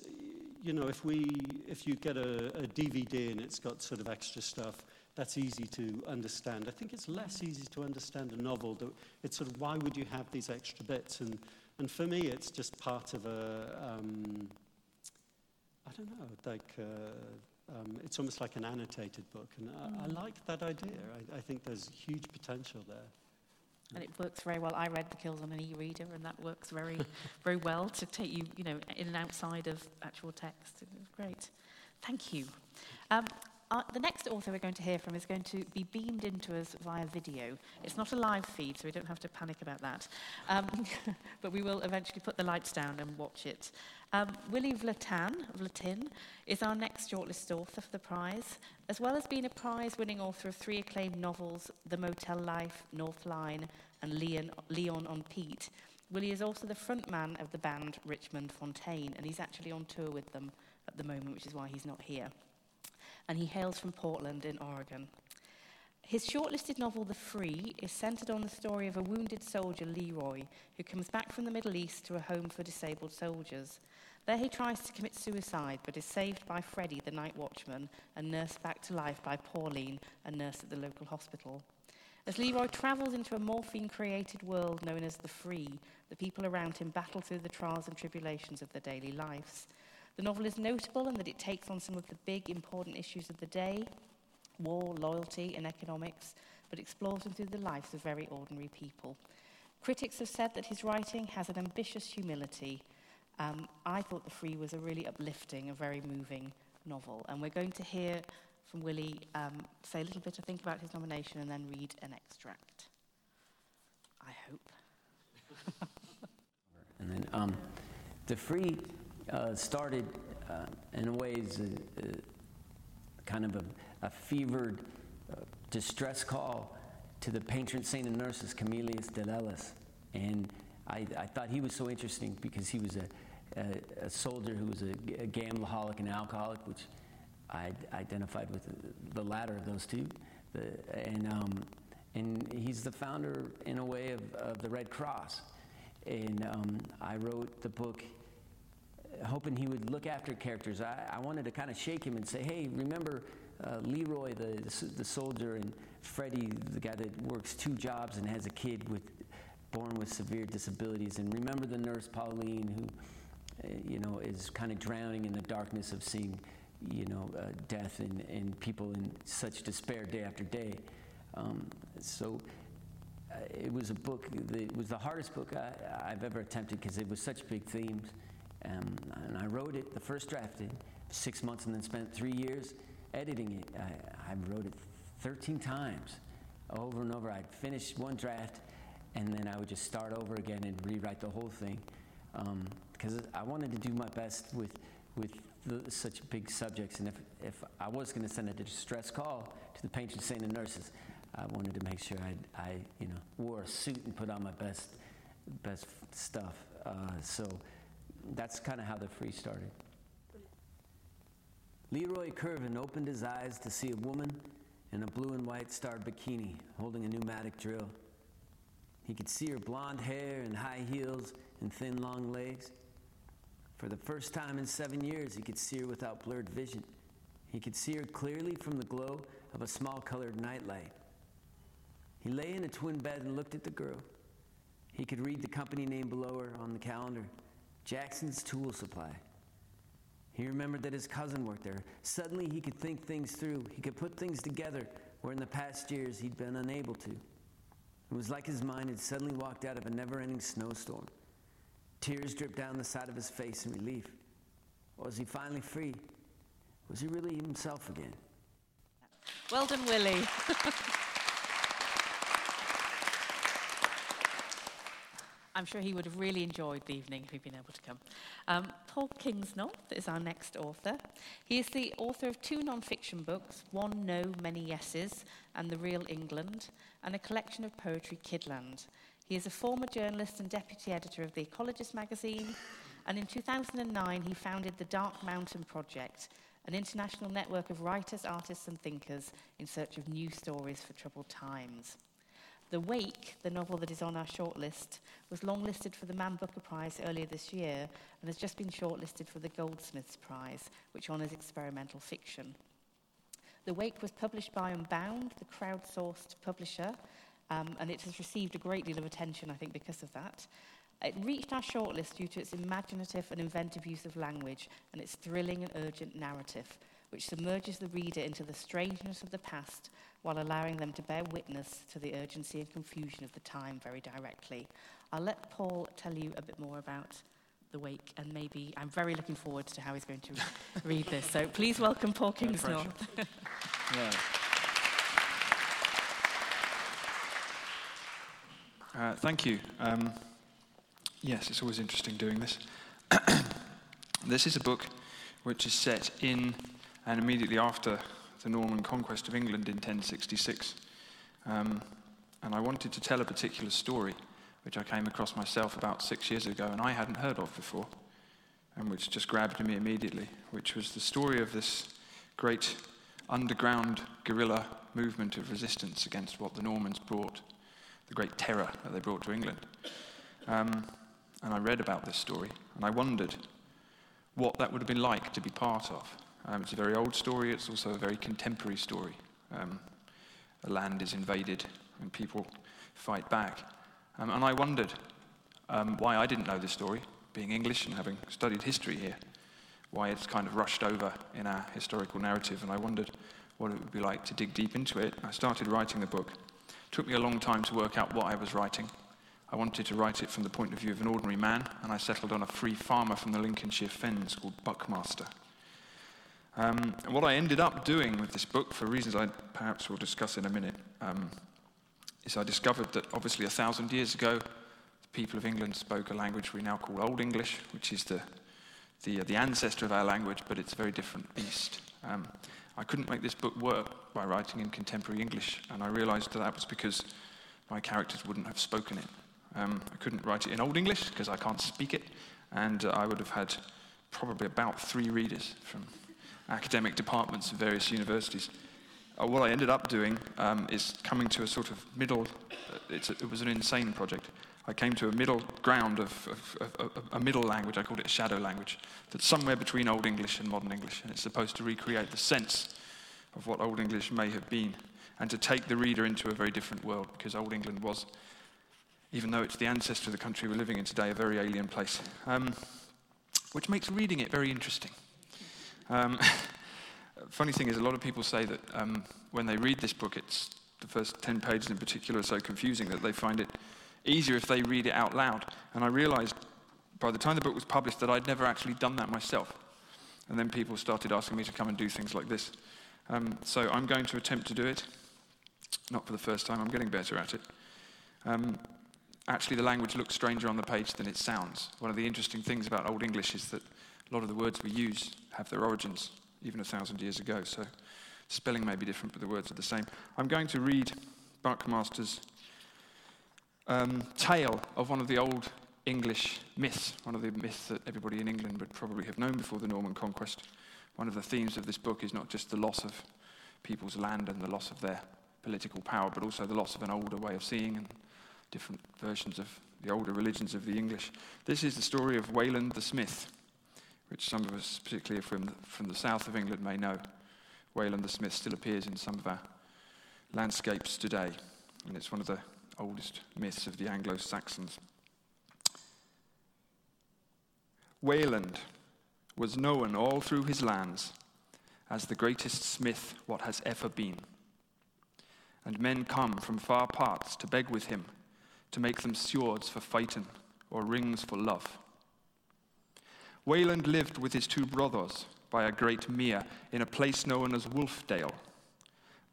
you know, if we if you get a, a DVD and it's got sort of extra stuff, that's easy to understand. I think it's less easy to understand a novel. That it's sort of why would you have these extra bits? And and for me, it's just part of a um, I don't know, like. Uh, um, it's almost like an annotated book. And I, I mm. like that idea. I, I, think there's huge potential there. And it works very well. I read The Kills on an e-reader, and that works very, very well to take you, you know, in and outside of actual text. It was great. Thank you. Um, uh, the next author we're going to hear from is going to be beamed into us via video. It's not a live feed, so we don't have to panic about that. Um, but we will eventually put the lights down and watch it. Um, Willy Vlautin, Vlautin is our next shortlist author for the prize, as well as being a prize-winning author of three acclaimed novels, The Motel Life, North Line, and Leon, Lean on Pete. Willy is also the frontman of the band Richmond Fontaine, and he's actually on tour with them at the moment, which is why he's not here and he hails from Portland in Oregon. His shortlisted novel, The Free, is centered on the story of a wounded soldier, Leroy, who comes back from the Middle East to a home for disabled soldiers. There he tries to commit suicide, but is saved by Freddie, the night watchman, and nursed back to life by Pauline, a nurse at the local hospital. As Leroy travels into a morphine created world known as the free, the people around him battle through the trials and tribulations of their daily lives. The novel is notable in that it takes on some of the big, important issues of the day war, loyalty, and economics, but explores them through the lives of very ordinary people. Critics have said that his writing has an ambitious humility. Um, I thought The Free was a really uplifting, a very moving novel. And we're going to hear from Willy um, say a little bit, I think, about his nomination and then read an extract. I hope. and then um, The Free uh, started uh, in ways kind of a, a fevered uh, distress call to the patron saint of nurses, Camillus de Lellis. And I, I, thought he was so interesting because he was a a, a soldier who was a, a gambleaholic and alcoholic, which I identified with the latter of those two. The, and, um, and he's the founder, in a way, of, of the Red Cross. And um, I wrote the book hoping he would look after characters. I, I wanted to kind of shake him and say, hey, remember uh, Leroy, the, the, the, soldier, and Freddie, the guy that works two jobs and has a kid with, born with severe disabilities. And remember the nurse, Pauline, who, you know, is kind of drowning in the darkness of seeing, you know, uh, death and, and people in such despair day after day. Um, so uh, it was a book, that, it was the hardest book I, have ever attempted because it was such big themes. Um, and I wrote it, the first draft, in six months, and then spent three years editing it. I, I wrote it 13 times over and over. I'd finish one draft, and then I would just start over again and rewrite the whole thing. Because I wanted to do my best with, with the, such big subjects. And if, if I was going to send a distress call to the patron saint and nurses, I wanted to make sure I, I you know, wore a suit and put on my best, best stuff. Uh, so that's kind of how the free started. Leroy Kervin opened his eyes to see a woman in a blue and white starred bikini holding a pneumatic drill. He could see her blonde hair and high heels and thin, long legs. For the first time in seven years, he could see her without blurred vision. He could see her clearly from the glow of a small colored nightlight. He lay in a twin bed and looked at the girl. He could read the company name below her on the calendar Jackson's Tool Supply. He remembered that his cousin worked there. Suddenly, he could think things through. He could put things together where in the past years he'd been unable to. It was like his mind had suddenly walked out of a never ending snowstorm. Tears dripped down the side of his face in relief. Was he finally free? Was he really himself again? Well done, Willy. I'm sure he would have really enjoyed the evening if he'd been able to come. Um, Paul Kingsnorth is our next author. He is the author of two non-fiction books, One No, Many Yeses, and The Real England, and a collection of poetry, Kidland. He is a former journalist and deputy editor of The Ecologist magazine, and in 2009 he founded the Dark Mountain Project, an international network of writers, artists, and thinkers in search of new stories for troubled times. The Wake, the novel that is on our shortlist, was longlisted for the Man Booker Prize earlier this year and has just been shortlisted for the Goldsmiths Prize, which honours experimental fiction. The Wake was published by Unbound, the crowdsourced publisher, um, and it has received a great deal of attention, I think, because of that. It reached our shortlist due to its imaginative and inventive use of language and its thrilling and urgent narrative, which submerges the reader into the strangeness of the past while allowing them to bear witness to the urgency and confusion of the time very directly. I'll let Paul tell you a bit more about the wake, and maybe I'm very looking forward to how he's going to read this. So please welcome Paul Kingsnorth. Uh, thank you. Um, yes, it's always interesting doing this. this is a book which is set in and immediately after the Norman conquest of England in 1066. Um, and I wanted to tell a particular story, which I came across myself about six years ago and I hadn't heard of before, and which just grabbed me immediately, which was the story of this great underground guerrilla movement of resistance against what the Normans brought, the great terror that they brought to England. Um, and I read about this story, and I wondered what that would have been like to be part of. Um, it's a very old story, it's also a very contemporary story. Um, a land is invaded and people fight back. Um, and I wondered um, why I didn't know this story, being English and having studied history here, why it's kind of rushed over in our historical narrative. And I wondered what it would be like to dig deep into it. I started writing the book. It took me a long time to work out what I was writing. I wanted to write it from the point of view of an ordinary man, and I settled on a free farmer from the Lincolnshire Fens called Buccmaster. Um, what I ended up doing with this book, for reasons I perhaps will discuss in a minute, um, is I discovered that obviously a thousand years ago, the people of England spoke a language we now call Old English, which is the, the, uh, the ancestor of our language, but it's a very different beast. Um, I couldn't make this book work by writing in contemporary English, and I realized that that was because my characters wouldn't have spoken it. Um, I couldn't write it in Old English because I can't speak it, and uh, I would have had probably about three readers from academic departments of various universities. Uh, what I ended up doing um, is coming to a sort of middle, uh, a, it was an insane project. I came to a middle ground of, of, of, a middle language, I called it a shadow language, that's somewhere between Old English and Modern English, and it's supposed to recreate the sense of what Old English may have been, and to take the reader into a very different world, because Old England was, even though it's the ancestor of the country we're living in today, a very alien place, um, which makes reading it very interesting. Um, funny thing is, a lot of people say that um, when they read this book, it's the first 10 pages in particular are so confusing that they find it easier if they read it out loud. And I realized by the time the book was published that I'd never actually done that myself. And then people started asking me to come and do things like this. Um, so I'm going to attempt to do it. Not for the first time, I'm getting better at it. Um, actually, the language looks stranger on the page than it sounds. One of the interesting things about Old English is that a lot of the words we use have their origins even a thousand years ago. So spelling may be different, but the words are the same. I'm going to read Buccmaster's um, tale of one of the old English myths, one of the myths that everybody in England would probably have known before the Norman conquest. One of the themes of this book is not just the loss of people's land and the loss of their political power, but also the loss of an older way of seeing and different versions of the older religions of the English. This is the story of Wayland the Smith, which some of us, particularly from, from the south of England, may know. Wayland the Smith still appears in some of our landscapes today, and it's one of the oldest myths of the Anglo Saxons. Wayland was known all through his lands as the greatest smith what has ever been. And men come from far parts to beg with him to make them swords for fighting or rings for love. Wayland lived with his two brothers by a great mere in a place known as Wolfdale,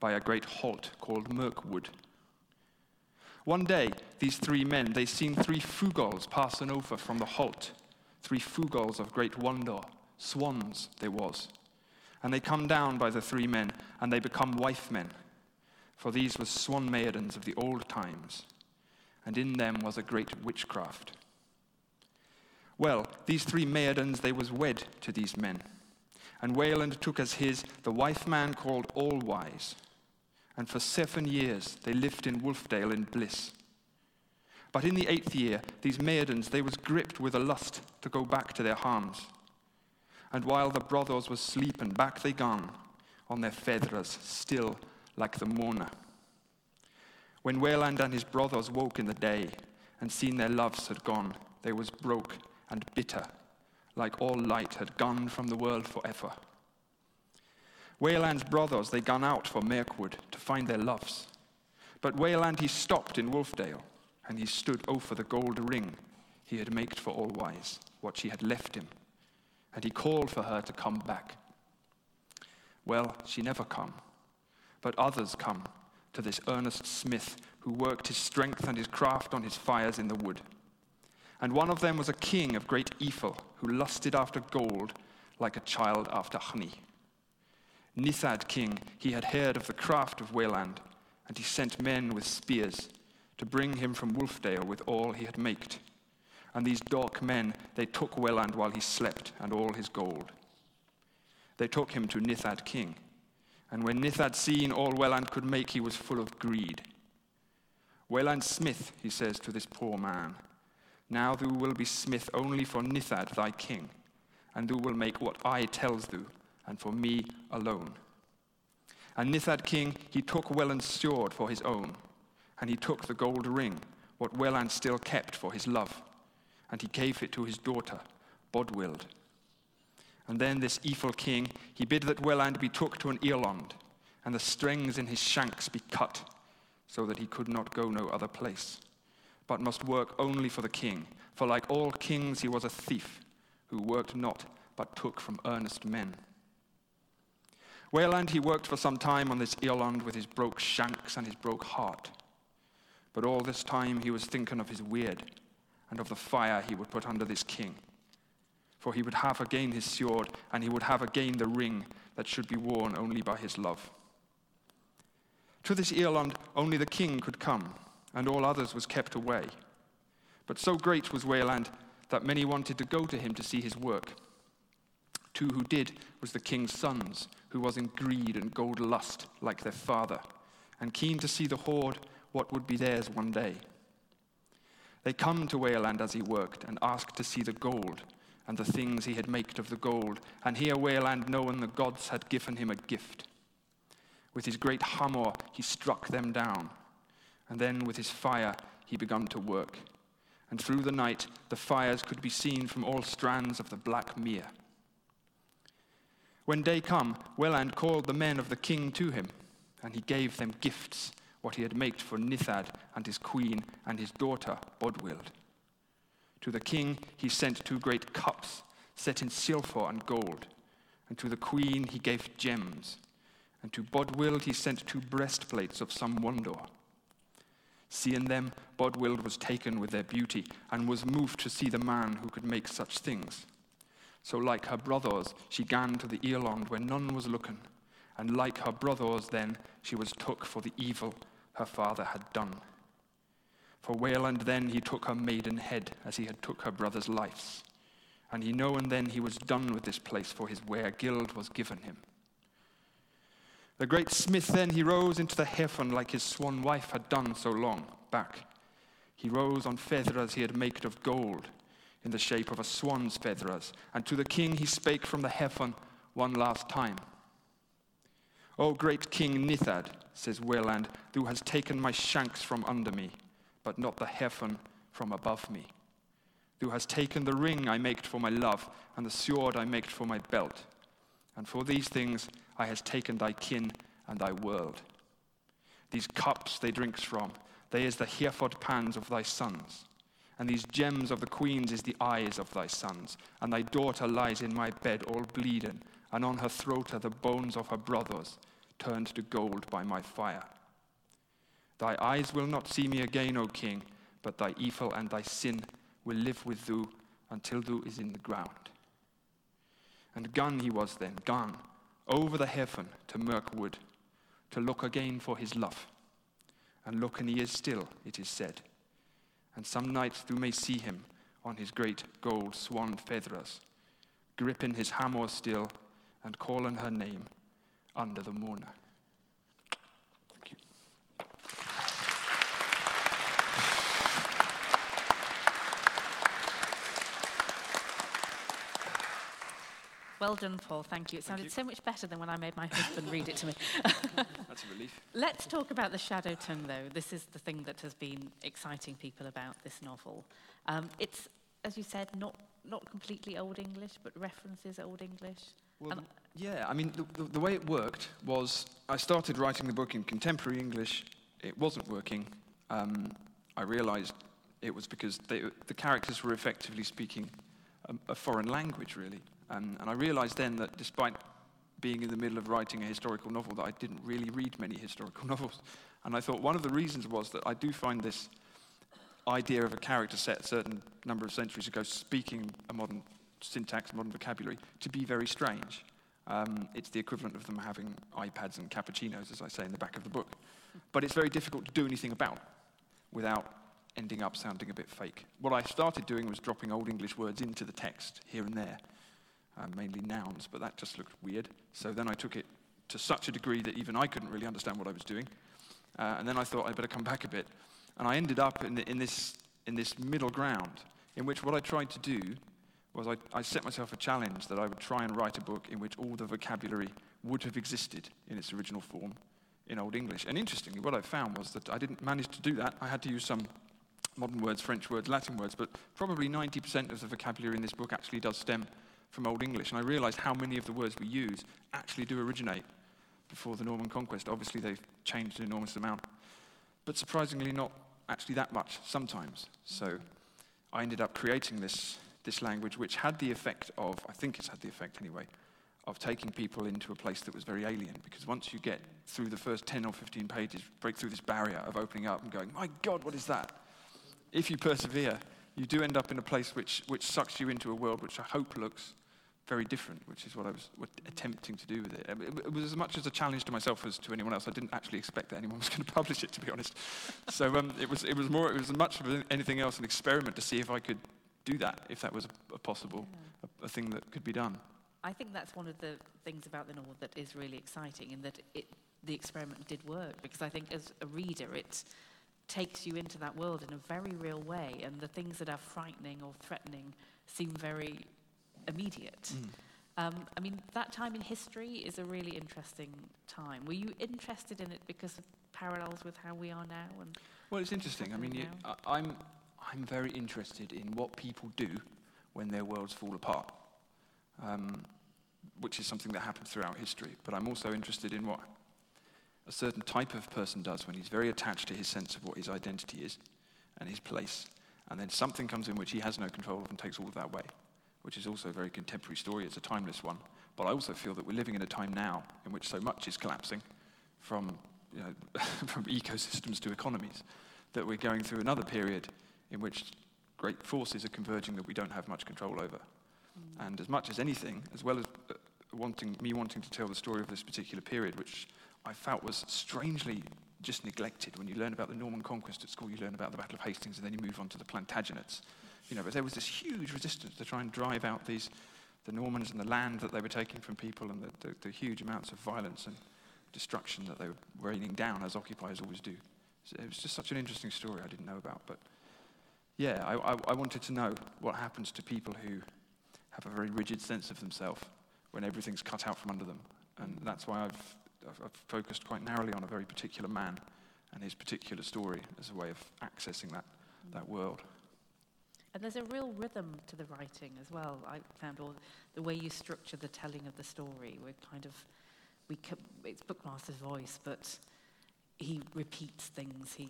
by a great halt called Mirkwood one day, these three men, they seen three fugals passing over from the halt, three fugals of great wonder, swans they was. And they come down by the three men, and they become wife men, for these were swan maidens of the old times, and in them was a great witchcraft. Well, these three maidens, they was wed to these men, and Wayland took as his the wife man called Allwise and for seven years they lived in Wolfdale in bliss. But in the eighth year, these maidens, they was gripped with a lust to go back to their harms. And while the brothers was sleeping, back they gone, on their feathers, still like the mourner. When Wayland and his brothers woke in the day, and seen their loves had gone, they was broke and bitter, like all light had gone from the world forever. Wayland's brothers, they gone out for Mirkwood to find their loves. But Wayland, he stopped in Wolfdale, and he stood over the gold ring he had made for Allwise, what she had left him. And he called for her to come back. Well, she never come, but others come to this earnest smith who worked his strength and his craft on his fires in the wood. And one of them was a king of great Ephel who lusted after gold like a child after honey. Nithad king, he had heard of the craft of Wayland, and he sent men with spears to bring him from Wolfdale with all he had maked. And these dark men, they took Wayland while he slept, and all his gold. They took him to Nithad king, and when Nithad seen all Wayland could make, he was full of greed. Wayland smith, he says to this poor man, now thou will be smith only for Nithad thy king, and thou will make what I tells thou and for me alone. And Nithad king, he took Welland's sword for his own, and he took the gold ring, what Welland still kept for his love, and he gave it to his daughter, Bodwild. And then this evil king, he bid that Welland be took to an earlond, and the strings in his shanks be cut, so that he could not go no other place, but must work only for the king. For like all kings, he was a thief, who worked not, but took from earnest men. Wayland, he worked for some time on this earlond with his broke shanks and his broke heart. But all this time he was thinking of his weird and of the fire he would put under this king. For he would have again his sword, and he would have again the ring that should be worn only by his love. To this earlond only the king could come, and all others was kept away. But so great was Wayland that many wanted to go to him to see his work. Two who did was the king's sons, who was in greed and gold lust like their father, and keen to see the hoard what would be theirs one day. They come to Wayland as he worked and asked to see the gold and the things he had made of the gold, and here Wayland knowing the gods had given him a gift. With his great hammer he struck them down, and then with his fire he began to work. And through the night the fires could be seen from all strands of the black mere. When day come, Welland called the men of the king to him, and he gave them gifts, what he had made for Nithad and his queen and his daughter Bodwild. To the king he sent two great cups set in silver and gold, and to the queen he gave gems, and to Bodwild he sent two breastplates of some wonder. Seeing them, Bodwild was taken with their beauty, and was moved to see the man who could make such things. So, like her brothers, she gan to the earland where none was looking, and like her brothers, then she was took for the evil her father had done. For Wayland then he took her maiden head, as he had took her brother's lives. And he know and then he was done with this place, for his wergild was given him. The great smith then he rose into the heaven like his swan wife had done so long back. He rose on feathers he had made of gold, in the shape of a swan's feathers, and to the king he spake from the heaven one last time. O great King Nithad, says Wayland, thou hast taken my shanks from under me but not the heaven from above me. Thou hast taken the ring I made for my love, and the sword I made for my belt. And for these things I has taken thy kin and thy world. These cups they drinks from, they is the Hereford pans of thy sons. And these gems of the queens is the eyes of thy sons. And thy daughter lies in my bed all bleeding, and on her throat are the bones of her brothers, turned to gold by my fire. Thy eyes will not see me again, O king, but thy evil and thy sin will live with thee until thou is in the ground. And gone he was then, gone, over the heaven to Mirkwood, to look again for his love. And look, and he is still, it is said. And some nights thou may see him on his great gold swan feathers, gripping his hammer still and calling her name under the mourner. Well done, Paul. Thank you. It sounded you. so much better than when I made my husband read it to me. That's a relief. Let's talk about the Shadow Tongue, though. This is the thing that has been exciting people about this novel. Um, it's, as you said, not, not completely Old English, but references Old English. Well, Um, yeah, I mean, the, the, the way it worked was I started writing the book in contemporary English. It wasn't working. Um, I realized it was because they, the characters were effectively speaking a, a foreign language, really. Um, and I realized then that despite being in the middle of writing a historical novel, that I didn't really read many historical novels. And I thought one of the reasons was that I do find this idea of a character set a certain number of centuries ago speaking a modern syntax, modern vocabulary, to be very strange. Um, it's the equivalent of them having iPads and cappuccinos, as I say in the back of the book. But it's very difficult to do anything about without ending up sounding a bit fake. What I started doing was dropping Old English words into the text here and there, uh, mainly nouns, but that just looked weird. So then I took it to such a degree that even I couldn't really understand what I was doing. Uh, and then I thought I'd better come back a bit. And I ended up in, the, in, this, in this middle ground in which what I tried to do was I, I set myself a challenge that I would try and write a book in which all the vocabulary would have existed in its original form in Old English. And interestingly, what I found was that I didn't manage to do that. I had to use some modern words, French words, Latin words, but probably 90% of the vocabulary in this book actually does stem from Old English. And I realized how many of the words we use actually do originate before the Norman conquest. Obviously, they've changed an enormous amount, but surprisingly, not actually that much sometimes. So I ended up creating this, this language, which had the effect of, I think it's had the effect anyway, of taking people into a place that was very alien. Because once you get through the first 10 or 15 pages, break through this barrier of opening up and going, my God, what is that? If you persevere, you do end up in a place which, which sucks you into a world which I hope looks very different, which is what I was attempting to do with it. Um, It, it was as much as a challenge to myself as to anyone else. I didn't actually expect that anyone was going to publish it, to be honest. So um, it, was, it was more, it was as much of anything else an experiment to see if I could do that if that was a, a possible, a, a thing that could be done. I think that's one of the things about the novel that is really exciting in that it, the experiment did work because I think as a reader it takes you into that world in a very real way and the things that are frightening or threatening seem very immediate. Mm. Um, I mean, that time in history is a really interesting time. Were you interested in it because of parallels with how we are now? And Well, it's interesting. I mean, you, I, I'm, I'm very interested in what people do when their worlds fall apart, um, which is something that happens throughout history. But I'm also interested in what a certain type of person does when he's very attached to his sense of what his identity is and his place. And then something comes in which he has no control of and takes all of that away, which is also a very contemporary story. It's a timeless one. But I also feel that we're living in a time now in which so much is collapsing from, you know, from ecosystems to economies, that we're going through another period in which great forces are converging that we don't have much control over. And as much as anything, as well as uh, wanting, me wanting to tell the story of this particular period, which I felt was strangely just neglected. When you learn about the Norman conquest at school, you learn about the Battle of Hastings, and then you move on to the Plantagenets. You know, but there was this huge resistance to try and drive out these, the Normans and the land that they were taking from people, and the, the, the huge amounts of violence and destruction that they were raining down, as occupiers always do. So it was just such an interesting story I didn't know about. But yeah, I, I, I wanted to know what happens to people who have a very rigid sense of themselves when everything's cut out from under them. And that's why I've, I've, focused quite narrowly on a very particular man and his particular story as a way of accessing that, that world. And there's a real rhythm to the writing as well. I found all the way you structure the telling of the story. We're kind of, we it's Buccmaster's voice, but he repeats things. He,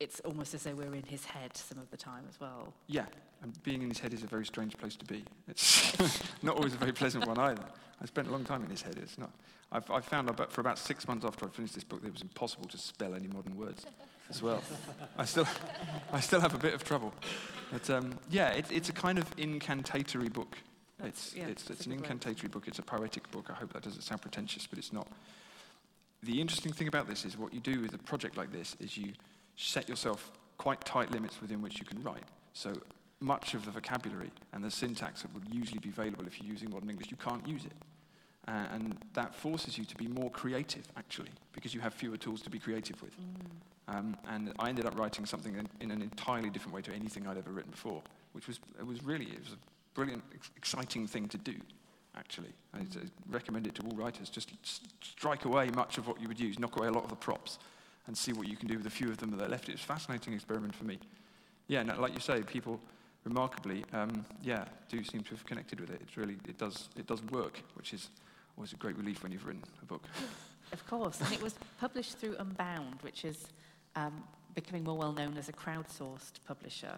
it's almost as though we're in his head some of the time as well. Yeah, and being in his head is a very strange place to be. It's not always a very pleasant one either. I spent a long time in his head. It's not. I've, I've found about, for about six months after I finished this book, that it was impossible to spell any modern words as well. I still, I still have a bit of trouble. But um, yeah, it, it's a kind of incantatory book. That's- It's, yeah, it's, it's an good word. incantatory book. It's a poetic book. I hope that doesn't sound pretentious, but it's not. The interesting thing about this is what you do with a project like this is you set yourself quite tight limits within which you can write. So much of the vocabulary and the syntax that would usually be available if you're using modern English, you can't use it. Uh, and that forces you to be more creative, actually, because you have fewer tools to be creative with. Um, and I ended up writing something in, in an entirely different way to anything I'd ever written before, which was, it was really, it was a brilliant, ex- exciting thing to do, actually. I I recommend it to all writers. Just strike away much of what you would use, knock away a lot of the props, and see what you can do with a few of them that are left. It was a fascinating experiment for me. Yeah, like you say, people remarkably, um, yeah, do seem to have connected with it. It's really, it does, it does work, which is always a great relief when you've written a book. Of course, and it was published through Unbound, which is um, becoming more well known as a crowdsourced publisher.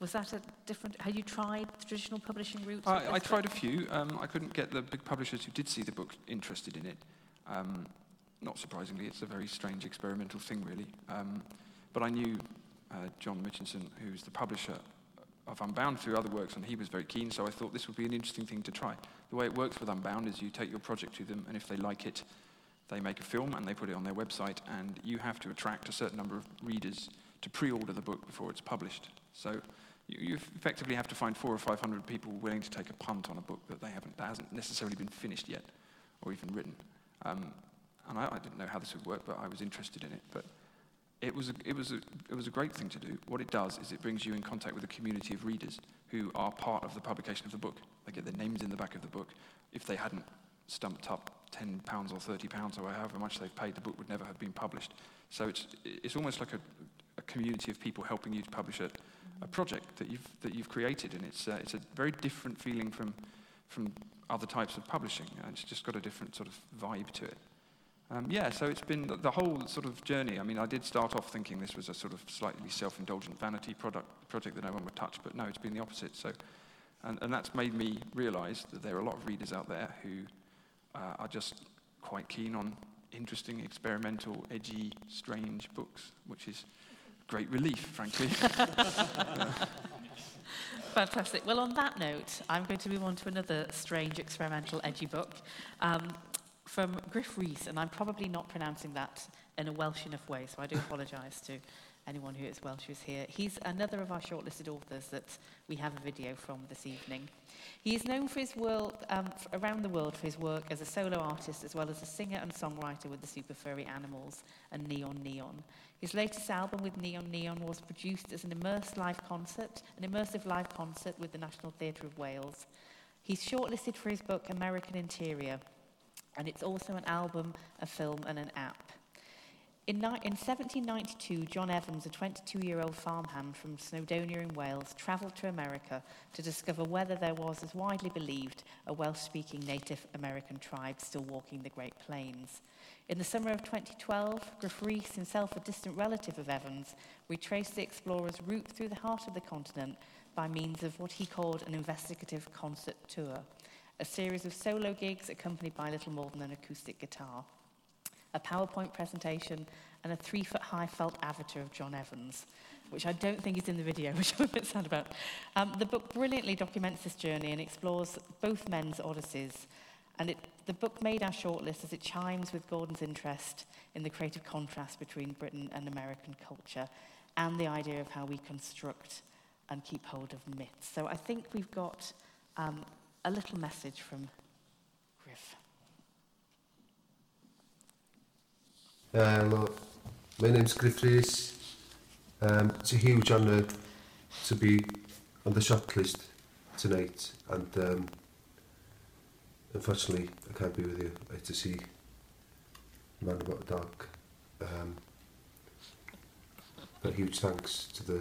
Was that a different? Had you tried the traditional publishing route? I, I tried a few. Um, I couldn't get the big publishers who did see the book interested in it. Um, not surprisingly, it's a very strange experimental thing, really. Um, but I knew uh, John Mitchinson, who's the publisher of Unbound through other works, and he was very keen, so I thought this would be an interesting thing to try. The way it works with Unbound is you take your project to them, and if they like it, they make a film and they put it on their website, and you have to attract a certain number of readers to pre-order the book before it's published. So you, you effectively have to find four or five hundred people willing to take a punt on a book that they haven't, that hasn't necessarily been finished yet, or even written. Um, and I, I didn't know how this would work, but I was interested in it. But it was, a, it, was a, it was a great thing to do. What it does is it brings you in contact with a community of readers who are part of the publication of the book. They get their names in the back of the book. If they hadn't stumped up £10 or £30 or however much they've paid, the book would never have been published. So it's, it's almost like a, a community of people helping you to publish a, a project that you've, that you've created. And it's, uh, it's a very different feeling from, from other types of publishing. It's just got a different sort of vibe to it. Um, yeah, so it's been the, whole sort of journey. I mean, I did start off thinking this was a sort of slightly self-indulgent vanity product, project that no one would touch, but no, it's been the opposite. So, and, and that's made me realise that there are a lot of readers out there who uh, are just quite keen on interesting, experimental, edgy, strange books, which is great relief, frankly. Fantastic. Well, on that note, I'm going to move on to another strange, experimental, edgy book um, from Gruff Rhys, and I'm probably not pronouncing that in a Welsh enough way, so I do apologise to anyone who is Welsh who's here. He's another of our shortlisted authors that we have a video from this evening. He is known for his work um, around the world for his work as a solo artist as well as a singer and songwriter with the Super Furry Animals and Neon Neon. His latest album with Neon Neon was produced as an immersed live concert, an immersive live concert with the National Theatre of Wales. He's shortlisted for his book American Interior, and it's also an album, a film, and an app. In, in 1792, John Evans, a 22-year-old farmhand from Snowdonia in Wales, travelled to America to discover whether there was, as widely believed, a Welsh-speaking Native American tribe still walking the Great Plains. In the summer of 2012, Gruff Rhys, himself a distant relative of Evans, retraced the explorer's route through the heart of the continent by means of what he called an investigative concert tour, a series of solo gigs accompanied by little more than an acoustic guitar a PowerPoint presentation, and a three foot high felt avatar of John Evans, which I don't think is in the video, which I'm a bit sad about. Um, the book brilliantly documents this journey and explores both men's odysseys. And it, the book made our shortlist as it chimes with Gordon's interest in the creative contrast between Britain and American culture and the idea of how we construct and keep hold of myths. So I think we've got um, a little message from Gruff. Um, my name's Gruff Rhys. Um, it's a huge honour to be on the shortlist tonight and um, unfortunately I can't be with you. I had to see Man About a Dog. Um, but huge thanks to the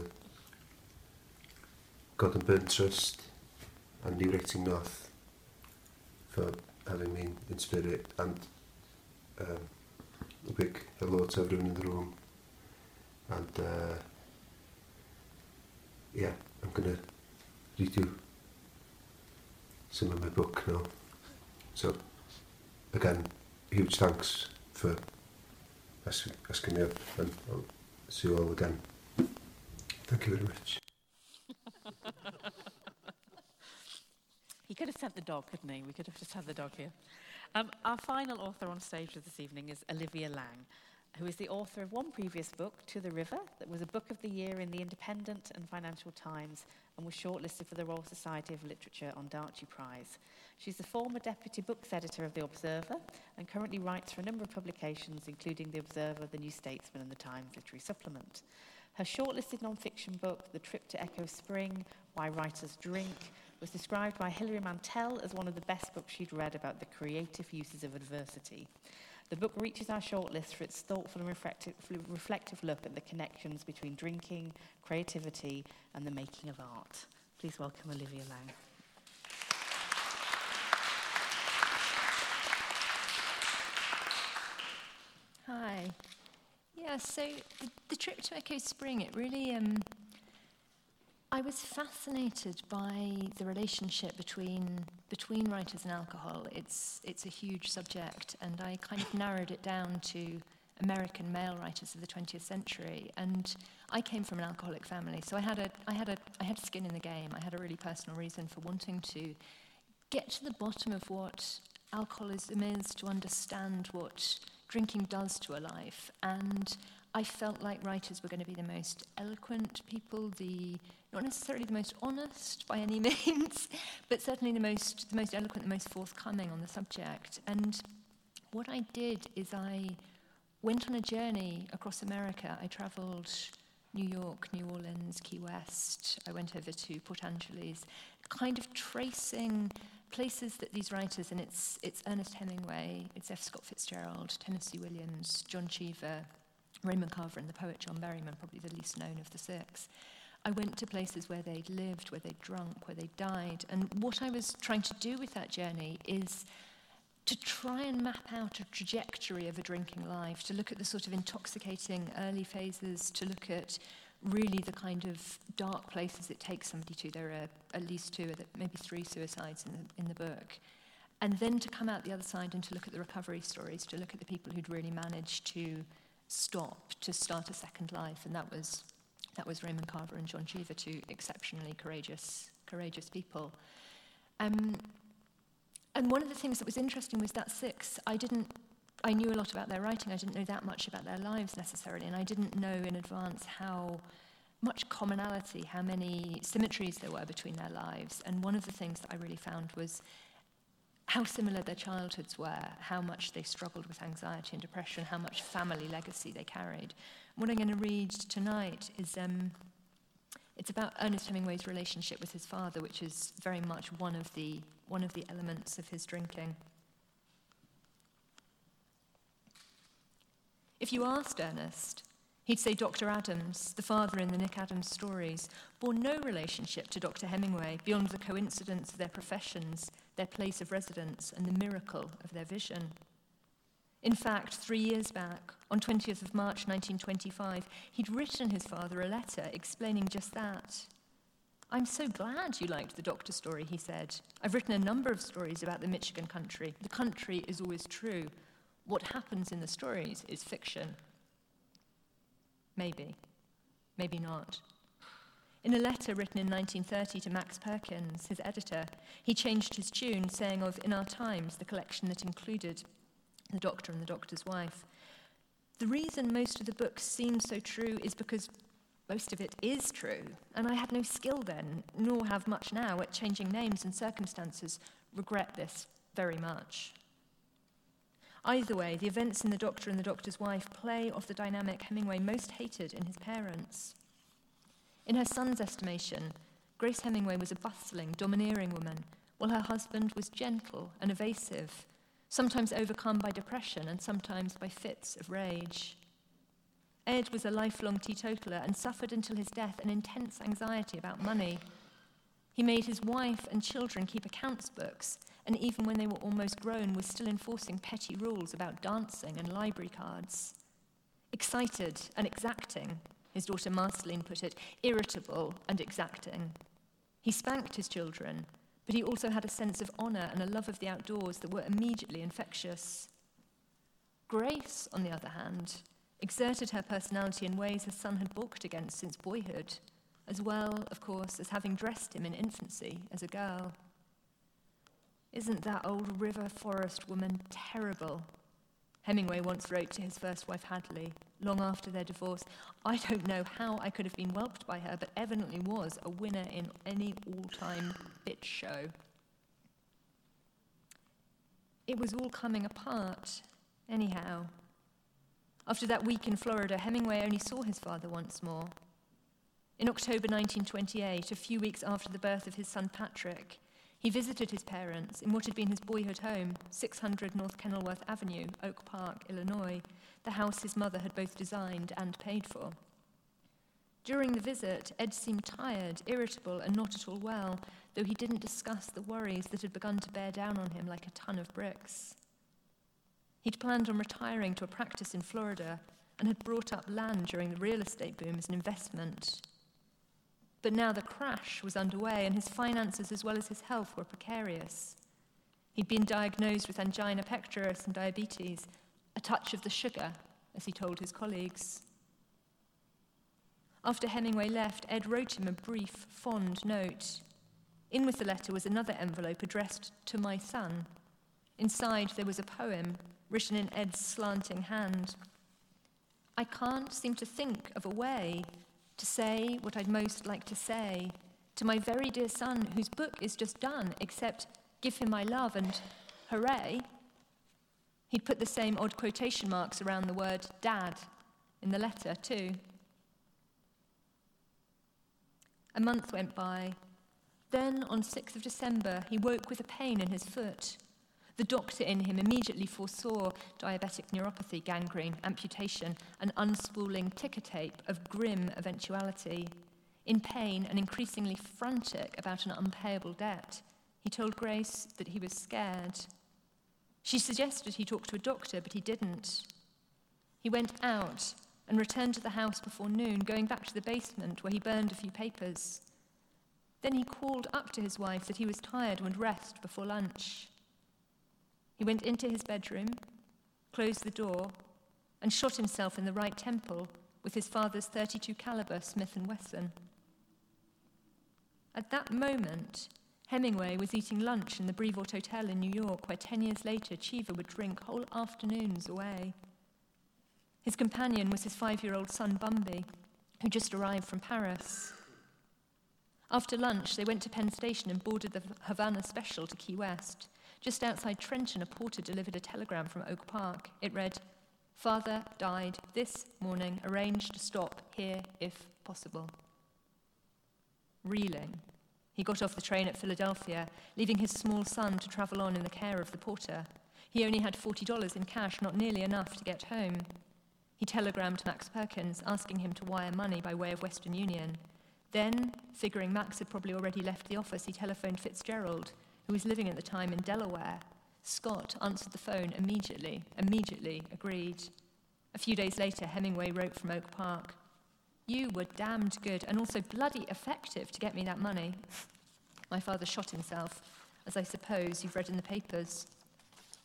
Gordon Burn Trust and New Writing North for having me in spirit and um, a big hello to everyone in the room. And uh, yeah, I'm to read you some of my book now. So again, huge thanks for asking, asking me up and I'll see you all again. Thank you very much. he could have sent the dog, couldn't he? We could have just had the dog here. Um, our final author on stage this evening is Olivia Laing, who is the author of one previous book, To the River, that was a book of the year in the Independent and Financial Times and was shortlisted for the Royal Society of Literature Ondaatje Prize. She's the former deputy books editor of The Observer and currently writes for a number of publications, including The Observer, The New Statesman, and The Times Literary Supplement. Her shortlisted non-fiction book, The Trip to Echo Spring, Why Writers Drink, was described by Hilary Mantel as one of the best books she'd read about the creative uses of adversity. The book reaches our shortlist for its thoughtful and reflective, look at the connections between drinking, creativity, and the making of art. Please welcome Olivia Laing. Hi. Yeah, so the, the trip to Echo Spring, it really um, I was fascinated by the relationship between between writers and alcohol. It's it's a huge subject, and I kind of narrowed it down to American male writers of the 20th century. And I came from an alcoholic family, so I had a I had a I had skin in the game. I had a really personal reason for wanting to get to the bottom of what alcoholism is, to understand what drinking does to a life, and I felt like writers were going to be the most eloquent people, the not necessarily the most honest by any means, but certainly the most the most eloquent, the most forthcoming on the subject. And what I did is I went on a journey across America. I traveled New York, New Orleans, Key West. I went over to Port Angeles, kind of tracing places that these writers, and it's, it's Ernest Hemingway, it's F. Scott Fitzgerald, Tennessee Williams, John Cheever, Raymond Carver and the poet John Berryman, probably the least known of the six. I went to places where they'd lived, where they'd drunk, where they died. And what I was trying to do with that journey is to try and map out a trajectory of a drinking life, to look at the sort of intoxicating early phases, to look at really the kind of dark places it takes somebody to. There are at least two, maybe three suicides in the, in the book. And then to come out the other side and to look at the recovery stories, to look at the people who'd really managed to stop to start a second life, and that was that was Raymond Carver and John Cheever, two exceptionally courageous courageous people. Um, and one of the things that was interesting was that six, I didn't I knew a lot about their writing. I didn't know that much about their lives necessarily, and I didn't know in advance how much commonality, how many symmetries there were between their lives. And one of the things that I really found was how similar their childhoods were, how much they struggled with anxiety and depression, how much family legacy they carried. What I'm going to read tonight is um, it's about Ernest Hemingway's relationship with his father, which is very much one of the, one of the elements of his drinking. If you asked Ernest, he'd say Dr. Adams, the father in the Nick Adams stories, bore no relationship to Dr. Hemingway beyond the coincidence of their professions, their place of residence, and the miracle of their vision. In fact, three years back, on 20th of March 1925, he'd written his father a letter explaining just that. I'm so glad you liked the doctor story, he said. I've written a number of stories about the Michigan country. The country is always true. What happens in the stories is fiction. Maybe. Maybe not. In a letter written in 1930 to Max Perkins, his editor, he changed his tune, saying of In Our Times, the collection that included the doctor and the doctor's wife. The reason most of the books seem so true is because most of it is true, and I had no skill then, nor have much now, at changing names and circumstances. Regret this very much. Either way, the events in The Doctor and the Doctor's Wife play off the dynamic Hemingway most hated in his parents. In her son's estimation, Grace Hemingway was a bustling, domineering woman, while her husband was gentle and evasive, sometimes overcome by depression and sometimes by fits of rage. Ed was a lifelong teetotaler and suffered until his death an intense anxiety about money. He made his wife and children keep accounts books, and even when they were almost grown, was still enforcing petty rules about dancing and library cards. Excited and exacting, his daughter Marceline put it, irritable and exacting. He spanked his children, but he also had a sense of honour and a love of the outdoors that were immediately infectious. Grace, on the other hand, exerted her personality in ways her son had balked against since boyhood, as well, of course, as having dressed him in infancy as a girl. Isn't that old river forest woman terrible? Hemingway once wrote to his first wife Hadley, long after their divorce. I don't know how I could have been whelped by her, but evidently was a winner in any all time bitch show. It was all coming apart, anyhow. After that week in Florida, Hemingway only saw his father once more. In October 1928, a few weeks after the birth of his son Patrick, he visited his parents in what had been his boyhood home, 600 North Kenilworth Avenue, Oak Park, Illinois, the house his mother had both designed and paid for. During the visit, Ed seemed tired, irritable, and not at all well, though he didn't discuss the worries that had begun to bear down on him like a ton of bricks. He'd planned on retiring to a practice in Florida and had brought up land during the real estate boom as an investment. But now the crash was underway, and his finances as well as his health were precarious. He'd been diagnosed with angina pectoris and diabetes, a touch of the sugar, as he told his colleagues. After Hemingway left, Ed wrote him a brief, fond note. In with the letter was another envelope addressed to my son. Inside there was a poem written in Ed's slanting hand. I can't seem to think of a way to say what I'd most like to say to my very dear son, whose book is just done, except give him my love and hooray. He'd put the same odd quotation marks around the word dad in the letter, too. A month went by. Then, on 6th of December, he woke with a pain in his foot. The doctor in him immediately foresaw diabetic neuropathy, gangrene, amputation, an unspooling ticker tape of grim eventuality. In pain and increasingly frantic about an unpayable debt, he told Grace that he was scared. She suggested he talk to a doctor, but he didn't. He went out and returned to the house before noon, going back to the basement where he burned a few papers. Then he called up to his wife that he was tired and would rest before lunch. He went into his bedroom, closed the door, and shot himself in the right temple with his father's 32 caliber Smith & Wesson. At that moment, Hemingway was eating lunch in the Brevoort Hotel in New York, where 10 years later Cheever would drink whole afternoons away. His companion was his five year old son, Bumby, who just arrived from Paris. After lunch, they went to Penn Station and boarded the Havana Special to Key West. Just outside Trenton, a porter delivered a telegram from Oak Park. It read, Father died this morning, arranged to stop here if possible. Reeling, he got off the train at Philadelphia, leaving his small son to travel on in the care of the porter. He only had $40 in cash, not nearly enough to get home. He telegrammed Max Perkins, asking him to wire money by way of Western Union. Then, figuring Max had probably already left the office, he telephoned Fitzgerald, who was living at the time in Delaware. Scott answered the phone immediately, immediately agreed. A few days later, Hemingway wrote from Oak Park You were damned good and also bloody effective to get me that money. My father shot himself, as I suppose you've read in the papers.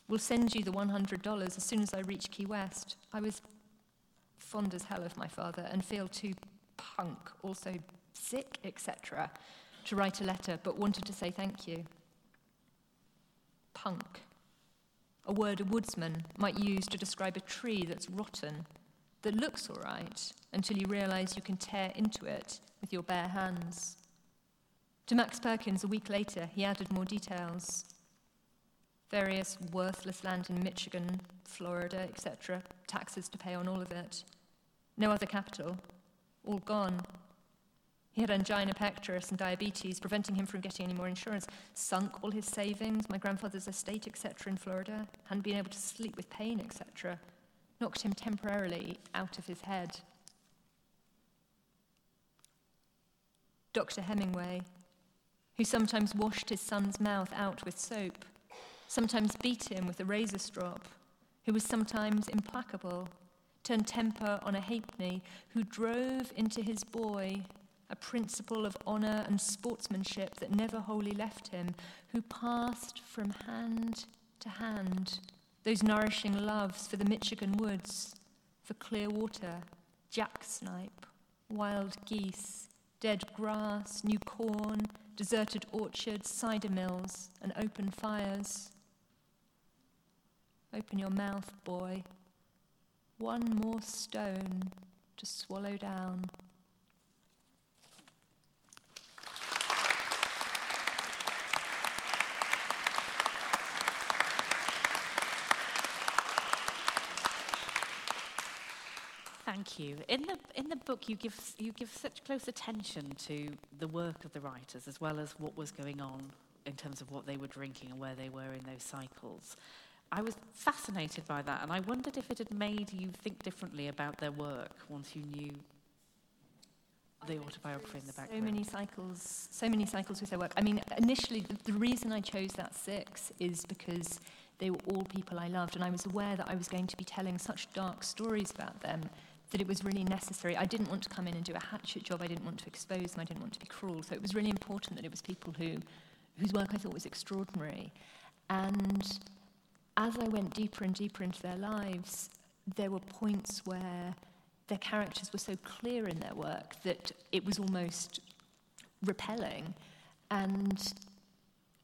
We'll send you the $100 as soon as I reach Key West. I was fond as hell of my father and feel too punk, also sick, etc., to write a letter, but wanted to say thank you. Punk. A word a woodsman might use to describe a tree that's rotten, that looks all right, until you realize you can tear into it with your bare hands. To Max Perkins, a week later, he added more details various worthless land in Michigan, Florida, etc., taxes to pay on all of it. No other capital, all gone. He had angina pectoris and diabetes, preventing him from getting any more insurance. Sunk all his savings, my grandfather's estate, etc., in Florida. Hadn't been able to sleep with pain, etc. Knocked him temporarily out of his head. Dr. Hemingway, who sometimes washed his son's mouth out with soap, sometimes beat him with a razor strop, who was sometimes implacable, turned temper on a halfpenny, who drove into his boy a principle of honour and sportsmanship that never wholly left him, who passed from hand to hand those nourishing loves for the Michigan woods, for clear water, jack snipe, wild geese, dead grass, new corn, deserted orchards, cider mills, and open fires. Open your mouth, boy. One more stone to swallow down. Thank you. In the, in the book, you give, you give such close attention to the work of the writers as well as what was going on in terms of what they were drinking and where they were in those cycles. I was fascinated by that, and I wondered if it had made you think differently about their work once you knew the autobiography in the background. So many cycles, so many cycles with their work. I mean, initially, the, the reason I chose that six is because they were all people I loved, and I was aware that I was going to be telling such dark stories about them that it was really necessary. I didn't want to come in and do a hatchet job. I didn't want to expose them. I didn't want to be cruel. So it was really important that it was people who, whose work I thought was extraordinary. And as I went deeper and deeper into their lives, there were points where their characters were so clear in their work that it was almost repelling. And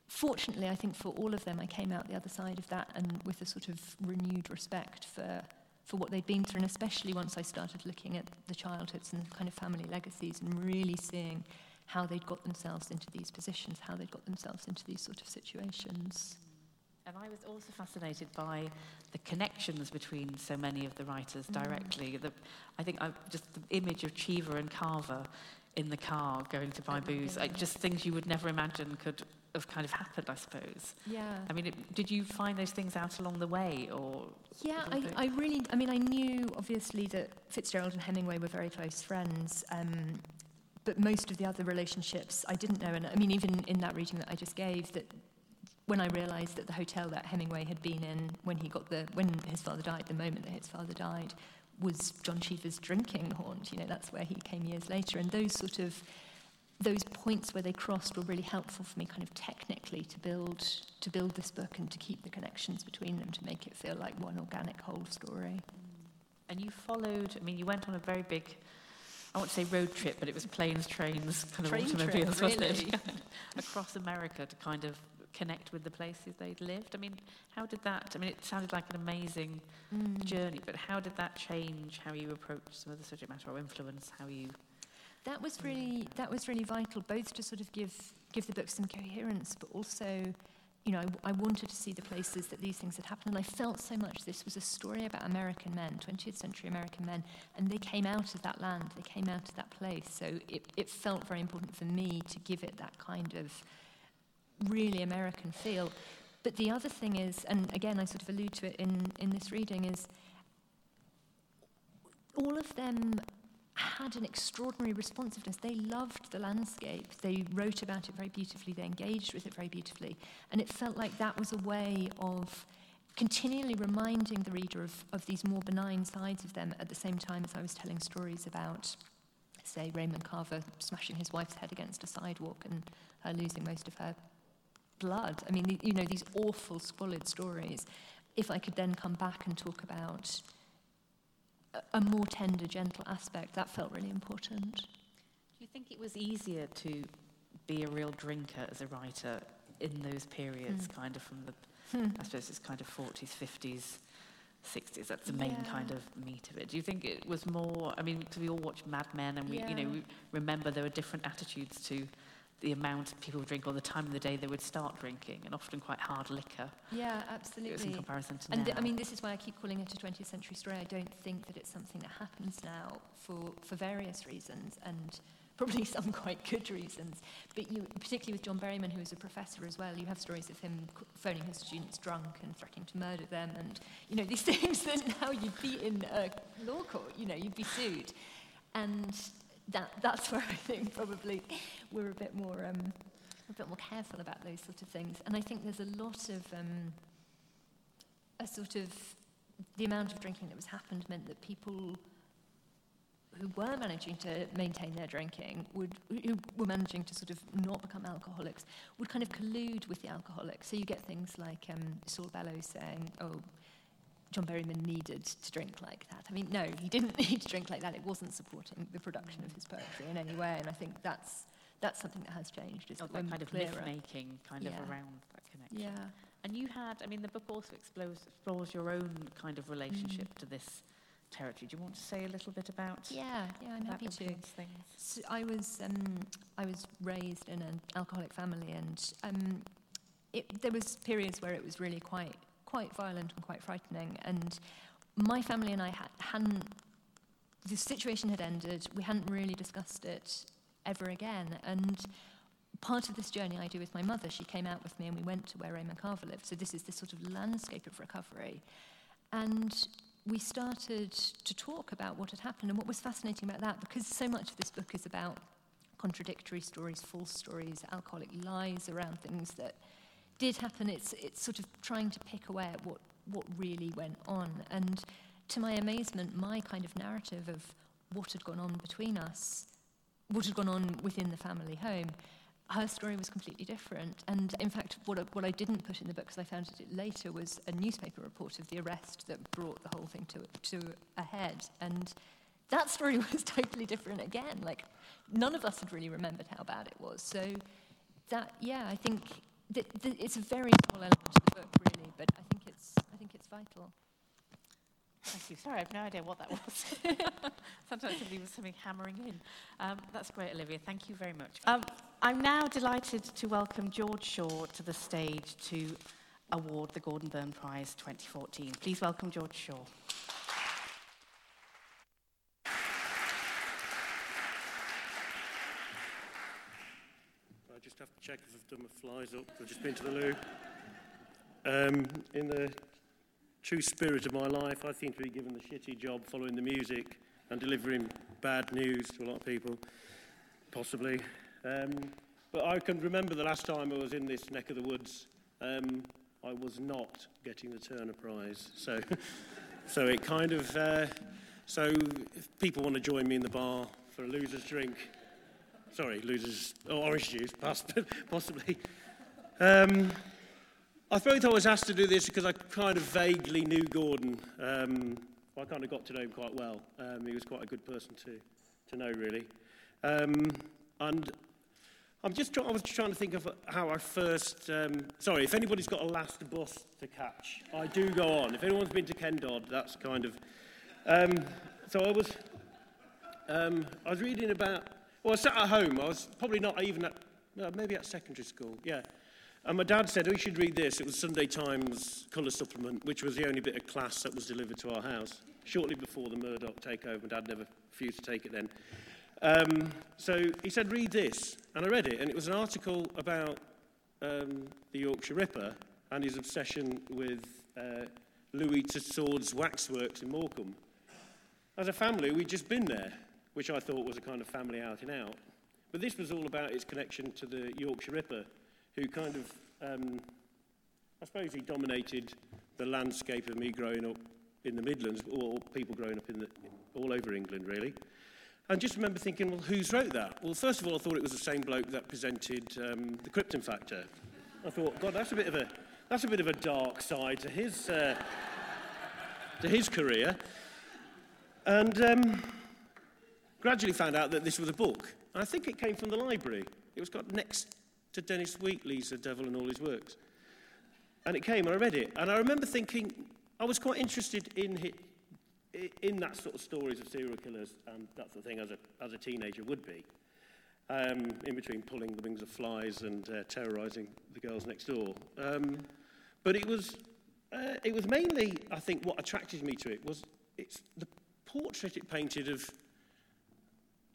fortunately, I think for all of them, I came out the other side of that and with a sort of renewed respect for for what they'd been through, and especially once I started looking at the childhoods and the kind of family legacies and really seeing how they'd got themselves into these positions, how they'd got themselves into these sort of situations. And I was also fascinated by the connections between so many of the writers mm. directly. Mm. The, I think I, just the image of Cheever and Carver in the car going to buy booze, like just things you would never imagine could have kind of happened, I suppose. Yeah. I mean, it, did you find those things out along the way, or? Yeah, I, I really, I mean, I knew obviously that Fitzgerald and Hemingway were very close friends, um, but most of the other relationships I didn't know. And I mean, even in that reading that I just gave, that when I realised that the hotel that Hemingway had been in when he got the, when his father died, the moment that his father died, was John Cheever's drinking haunt. You know, that's where he came years later, and those sort of those points where they crossed were really helpful for me kind of technically to build to build this book and to keep the connections between them to make it feel like one organic whole story. And you followed, I mean, you went on a very big I want to say road trip, but it was planes, trains, kind of Train trip, automobiles, wasn't it? Across America to kind of connect with the places they'd lived. I mean, how did that, I mean, it sounded like an amazing Mm. journey, but how did that change how you approach some of the subject matter or influence how you That was really that was really vital, both to sort of give give the book some coherence, but also, you know, I, I wanted to see the places that these things had happened, and I felt so much this was a story about American men, 20th century American men, and they came out of that land, they came out of that place. So it, it felt very important for me to give it that kind of really American feel. But the other thing is, and again, I sort of allude to it in, in this reading, is all of them had an extraordinary responsiveness. They loved the landscape. They wrote about it very beautifully. They engaged with it very beautifully. And it felt like that was a way of continually reminding the reader of, of these more benign sides of them at the same time as I was telling stories about, say, Raymond Carver smashing his wife's head against a sidewalk and her losing most of her blood. I mean, you know, these awful, squalid stories. If I could then come back and talk about a- more tender, gentle aspect, that felt really important. Do you think it was easier to be a real drinker as a writer in those periods, kind of from the, Hmm. I suppose it's kind of 40s, 50s, 60s, that's the main Yeah. kind of meat of it. Do you think it was more, I mean, because we all watch Mad Men and we, you know, we remember there were different attitudes to the amount people would drink or the time of the day they would start drinking, and often quite hard liquor. Yeah, absolutely. in comparison to And now. th- I mean, this is why I keep calling it a 20th century story. I don't think that it's something that happens now for, for various reasons, and probably some quite good reasons. But you, particularly with John Berryman, who was a professor as well, you have stories of him phoning his students drunk and threatening to murder them, and you know these things that now you'd be in a law court. You know, you'd be sued, and that that's where I think probably we're a bit more. Um, a bit more careful about those sort of things. And I think there's a lot of um, a sort of the amount of drinking that was happened meant that people who were managing to maintain their drinking would who were managing to sort of not become alcoholics would kind of collude with the alcoholics. So you get things like um, Saul Bellows saying, "Oh." John Berryman needed to drink like that. I mean, no, he didn't need to drink like that. It wasn't supporting the production of his poetry in any way. And I think that's that's something that has changed. Is Oh, that kind of myth-making kind Yeah. of around that connection. Yeah. And you had, I mean, the book also explores, explores your own kind of relationship Mm. to this territory. Do you want to say a little bit about Yeah, yeah, I'm happy to. So I was um, I was raised in an alcoholic family, and um, it, there was periods where it was really quite quite violent and quite frightening. And my family and I ha- hadn't the situation had ended. We hadn't really discussed it ever again. And part of this journey I do with my mother, she came out with me, and we went to where Raymond Carver lived. So this is this sort of landscape of recovery, and we started to talk about what had happened and what was fascinating about that, because so much of this book is about contradictory stories, false stories, alcoholic lies around things that did happen. It's, it's sort of trying to pick away at what, what really went on. And to my amazement, my kind of narrative of what had gone on between us, what had gone on within the family home, her story was completely different. And in fact, what I, what I didn't put in the book, because I found it later, was a newspaper report of the arrest that brought the whole thing to, to a head. And that story was totally different again. Like, none of us had really remembered how bad it was. So, that, yeah, I think it's a very small element of the book, really, but I think it's, I think it's vital. Thank you. Sorry, I have no idea what that was. Sometimes somebody was something hammering in. Um, that's great, Olivia. Thank you very much. Um, I'm now delighted to welcome George Shaw to the stage to award the Gordon Burn Prize 2014. Please welcome George Shaw. Just have to check if I've done my flies up. I've just been to the loo. Um, in the true spirit of my life, I seem to be given the shitty job following the music and delivering bad news to a lot of people, possibly. Um, but I can remember the last time I was in this neck of the woods, um, I was not getting the Turner Prize. So, so it kind of. Uh, so if people want to join me in the bar for a loser's drink, sorry, losers, oh, orange juice, poss- possibly. Um, I thought I was asked to do this because I kind of vaguely knew Gordon. Um, I kind of got to know him quite well. Um, he was quite a good person to, to know, really. Um, and I'm just trying, I was trying to think of how I first, um, sorry, if anybody's got a last bus to catch, I do go on. If anyone's been to Kendod, that's kind of, um, so I was, um, I was reading about, well, I sat at home, I was probably not even at, no, maybe at secondary school, yeah. And my dad said, oh, you should read this. It was Sunday Times colour supplement, which was the only bit of class that was delivered to our house shortly before the Murdoch takeover. My dad never refused to take it then. Um, so he said, read this. And I read it, and it was an article about um, the Yorkshire Ripper and his obsession with uh, Louis Tussauds waxworks in Morecambe. As a family, we'd just been there, which I thought was a kind of family outing out. But this was all about its connection to the Yorkshire Ripper, who kind of, um, I suppose he dominated the landscape of me growing up in the Midlands, or people growing up in the, all over England, really. And just remember thinking, well, who's wrote that? Well, first of all, I thought it was the same bloke that presented um, the Krypton Factor. I thought, God, that's a bit of a, that's a, bit of a dark side to his, uh, to his career. And um, gradually found out that this was a book. And I think it came from the library. It was got next to Dennis Wheatley's The Devil and All His Works. And it came, and I read it. And I remember thinking, I was quite interested in, in that sort of stories of serial killers and that sort of thing as a, as a teenager would be. Um, in between pulling the wings of flies and uh, terrorizing the girls next door. Um, but it was, uh, it was mainly, I think, what attracted me to it was it's the portrait it painted of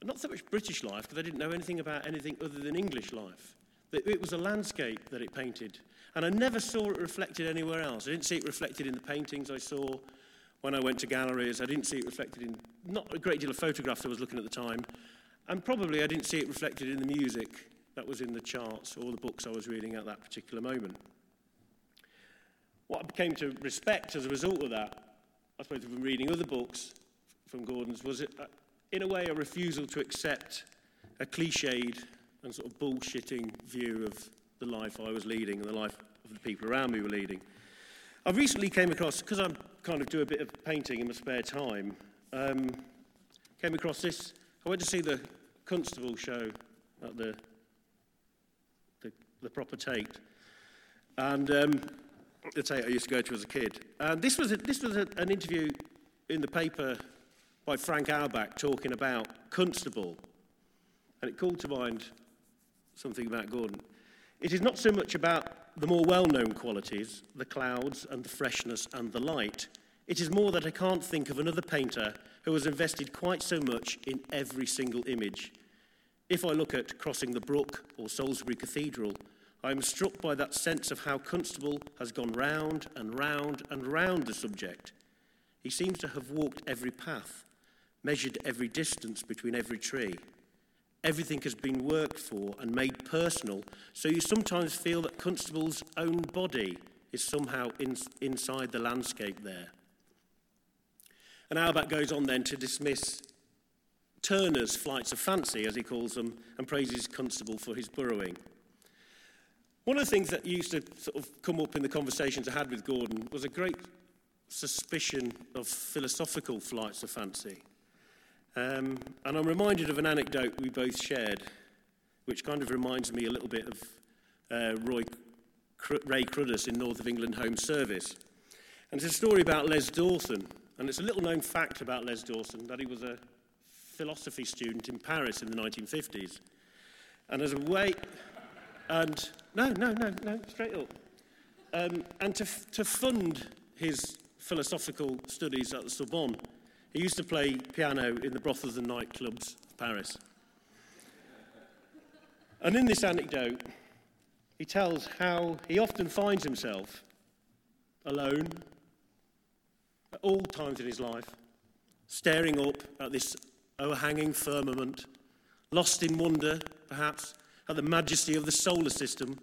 not so much British life, because I didn't know anything about anything other than English life. It was a landscape that it painted. And I never saw it reflected anywhere else. I didn't see it reflected in the paintings I saw when I went to galleries. I didn't see it reflected in not a great deal of photographs I was looking at the time. And probably I didn't see it reflected in the music that was in the charts or the books I was reading at that particular moment. What I came to respect as a result of that, I suppose from reading other books from Gordon's, was it, uh, in a way a refusal to accept a cliched and sort of bullshitting view of the life I was leading and the life of the people around me were leading. I recently came across, because I kind of do a bit of painting in my spare time, um, came across this. I went to see the Constable show at the, the, the proper Tate. And um, the Tate I used to go to as a kid. And this was, a, this was a, an interview in the paper by Frank Auerbach talking about Constable. And it called to mind something about Gordon. It is not so much about the more well known qualities, the clouds and the freshness and the light. It is more that I can't think of another painter who has invested quite so much in every single image. If I look at Crossing the Brook or Salisbury Cathedral, I am struck by that sense of how Constable has gone round and round and round the subject. He seems to have walked every path, measured every distance between every tree. Everything has been worked for and made personal, so you sometimes feel that Constable's own body is somehow in, inside the landscape there. And Auerbach goes on then to dismiss Turner's flights of fancy, as he calls them, and praises Constable for his burrowing. One of the things that used to sort of come up in the conversations I had with Gordon was a great suspicion of philosophical flights of fancy. Um, and I'm reminded of an anecdote we both shared, which kind of reminds me a little bit of uh, Roy Cr- Ray Cruddas in North of England Home Service. And it's a story about Les Dawson. And it's a little known fact about Les Dawson that he was a philosophy student in Paris in the 1950s. And as a way, and no, no, no, no, straight up. Um, and to, to fund his philosophical studies at the Sorbonne, he used to play piano in the brothels and nightclubs of Paris. And in this anecdote, he tells how he often finds himself alone at all times in his life, staring up at this overhanging firmament, lost in wonder, perhaps, at the majesty of the solar system,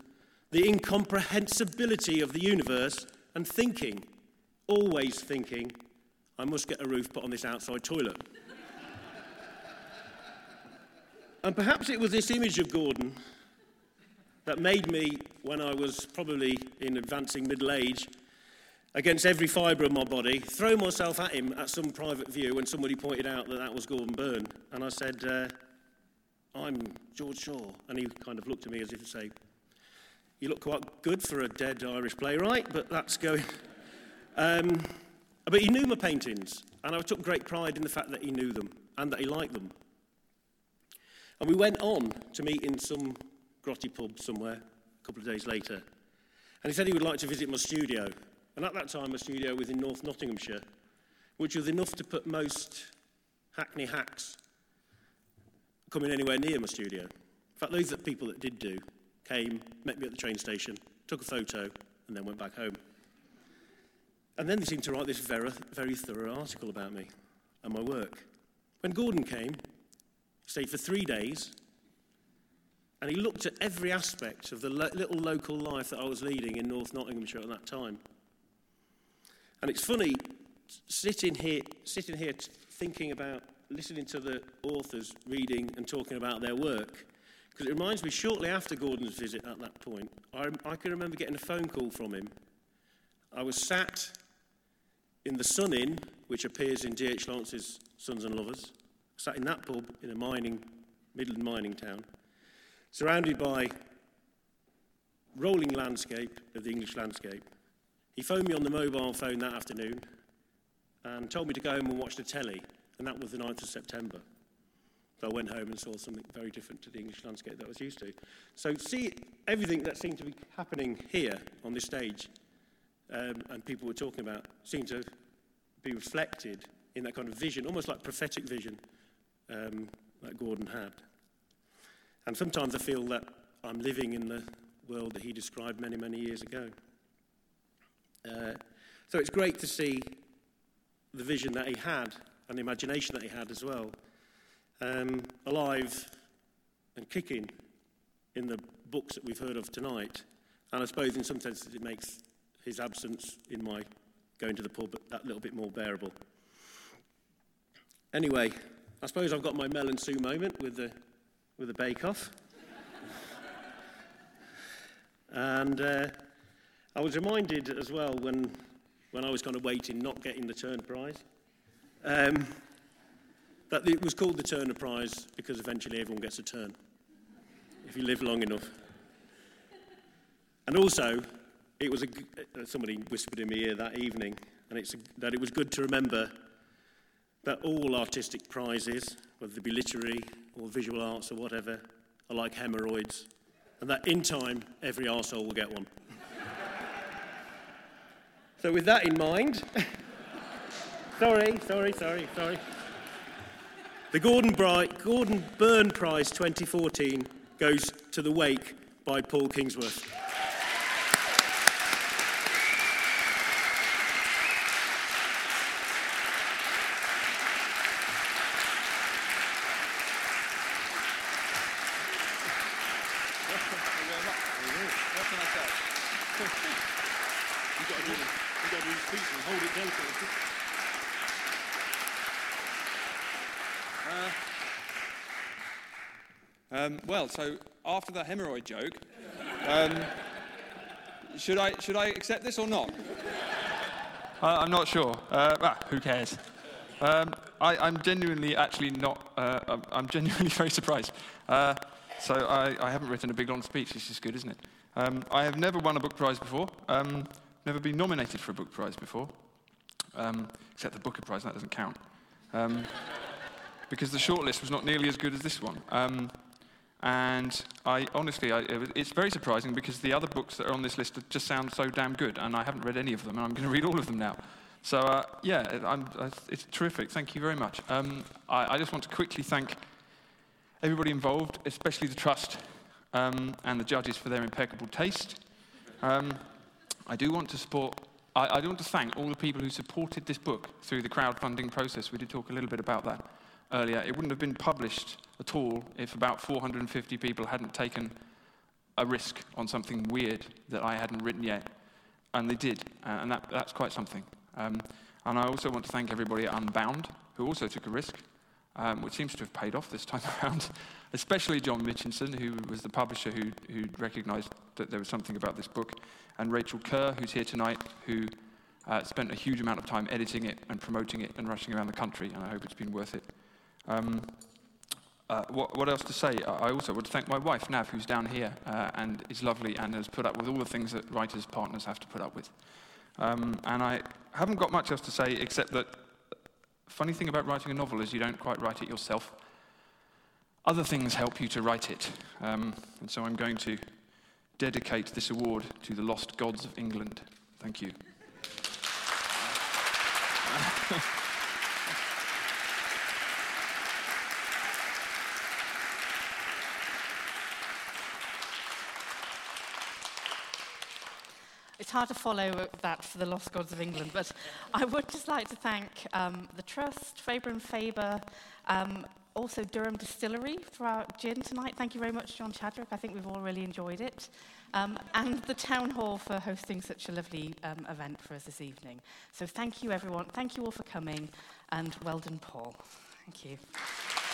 the incomprehensibility of the universe, and thinking, always thinking, I must get a roof put on this outside toilet. and perhaps it was this image of Gordon that made me, when I was probably in advancing middle age, against every fibre of my body, throw myself at him at some private view when somebody pointed out that that was Gordon Burn. And I said, uh, I'm George Shaw. And he kind of looked at me as if to say, You look quite good for a dead Irish playwright, but that's going. Um, but he knew my paintings, and I took great pride in the fact that he knew them and that he liked them. And we went on to meet in some grotty pub somewhere a couple of days later. And he said he would like to visit my studio. And at that time, my studio was in North Nottinghamshire, which was enough to put most hackney hacks coming anywhere near my studio. In fact, those people that did do came, met me at the train station, took a photo, and then went back home. And then they seemed to write this very, very thorough article about me and my work. When Gordon came, stayed for three days, and he looked at every aspect of the lo- little local life that I was leading in North Nottinghamshire at that time. And it's funny sitting here, sitting here thinking about listening to the authors reading and talking about their work, because it reminds me shortly after Gordon's visit at that point, I, I can remember getting a phone call from him. I was sat in the Sun Inn, which appears in D.H. Lawrence's Sons and Lovers, sat in that pub in a mining, Midland mining town, surrounded by rolling landscape of the English landscape. He phoned me on the mobile phone that afternoon and told me to go home and watch the telly, and that was the 9th of September. So I went home and saw something very different to the English landscape that I was used to. So see everything that seemed to be happening here on this stage um, and people were talking about seemed to be reflected in that kind of vision, almost like prophetic vision um, that Gordon had. And sometimes I feel that I'm living in the world that he described many, many years ago. Uh, so it's great to see the vision that he had and the imagination that he had as well, um, alive and kicking in the books that we've heard of tonight. And I suppose in some senses it makes his absence in my going to the pub that little bit more bearable. Anyway, I suppose I've got my Mel and Sue moment with the, with the bake-off. and uh, I was reminded as well when, when I was kind of waiting, not getting the Turner Prize, um, that it was called the Turner Prize because eventually everyone gets a turn, if you live long enough. And also, it was a, uh, somebody whispered in my ear that evening, and it's a, that it was good to remember that all artistic prizes, whether they be literary or visual arts or whatever, are like hemorrhoids, and that in time every arsehole will get one. so, with that in mind, sorry, sorry, sorry, sorry. The Gordon, Bright, Gordon Burn Prize 2014 goes to The Wake by Paul Kingsnorth. Um, well, so after that hemorrhoid joke, um, should, I, should I accept this or not? Uh, I'm not sure. Uh, ah, who cares? Um, I, am genuinely actually not, uh, I'm genuinely very surprised. Uh, so I, I, haven't written a big long speech. This is good, isn't it? Um, I have never won a book prize before, um, never been nominated for a book prize before, um, except the Booker Prize, that doesn't count. Um, because the shortlist was not nearly as good as this one. Um, and I honestly, I, it's very surprising because the other books that are on this list just sound so damn good, and I haven't read any of them, and I'm going to read all of them now. So uh, yeah, I'm, it's terrific. Thank you very much. Um, I, I, just want to quickly thank everybody involved, especially the trust um, and the judges for their impeccable taste. Um, I do want to support. I, I want to thank all the people who supported this book through the crowdfunding process. We did talk a little bit about that earlier. It wouldn't have been published at all if about 450 people hadn't taken a risk on something weird that I hadn't written yet. And they did, uh, and that, that's quite something. Um, and I also want to thank everybody at Unbound, who also took a risk, um, which seems to have paid off this time around, especially John Mitchinson, who was the publisher who, who recognized that there was something about this book, and Rachel Kerr, who's here tonight, who Uh, spent a huge amount of time editing it and promoting it and rushing around the country, and I hope it's been worth it. Um, uh, what, what, else to say? I also want to thank my wife, Nav, who's down here uh, and is lovely and has put up with all the things that writers' partners have to put up with. Um, and I haven't got much else to say except that funny thing about writing a novel is you don't quite write it yourself. Other things help you to write it. Um, and so I'm going to dedicate this award to the lost gods of England. Thank you. It's hard to follow that for the Lost Gods of England, but I would just like to thank um, the Trust, Faber and Faber, um, also Durham Distillery for our gin tonight. Thank you very much, John Chadwick. I think we've all really enjoyed it. Um, and the Town Hall for hosting such a lovely um, event for us this evening. So thank you, everyone. Thank you all for coming, and well done, Paul. Thank you.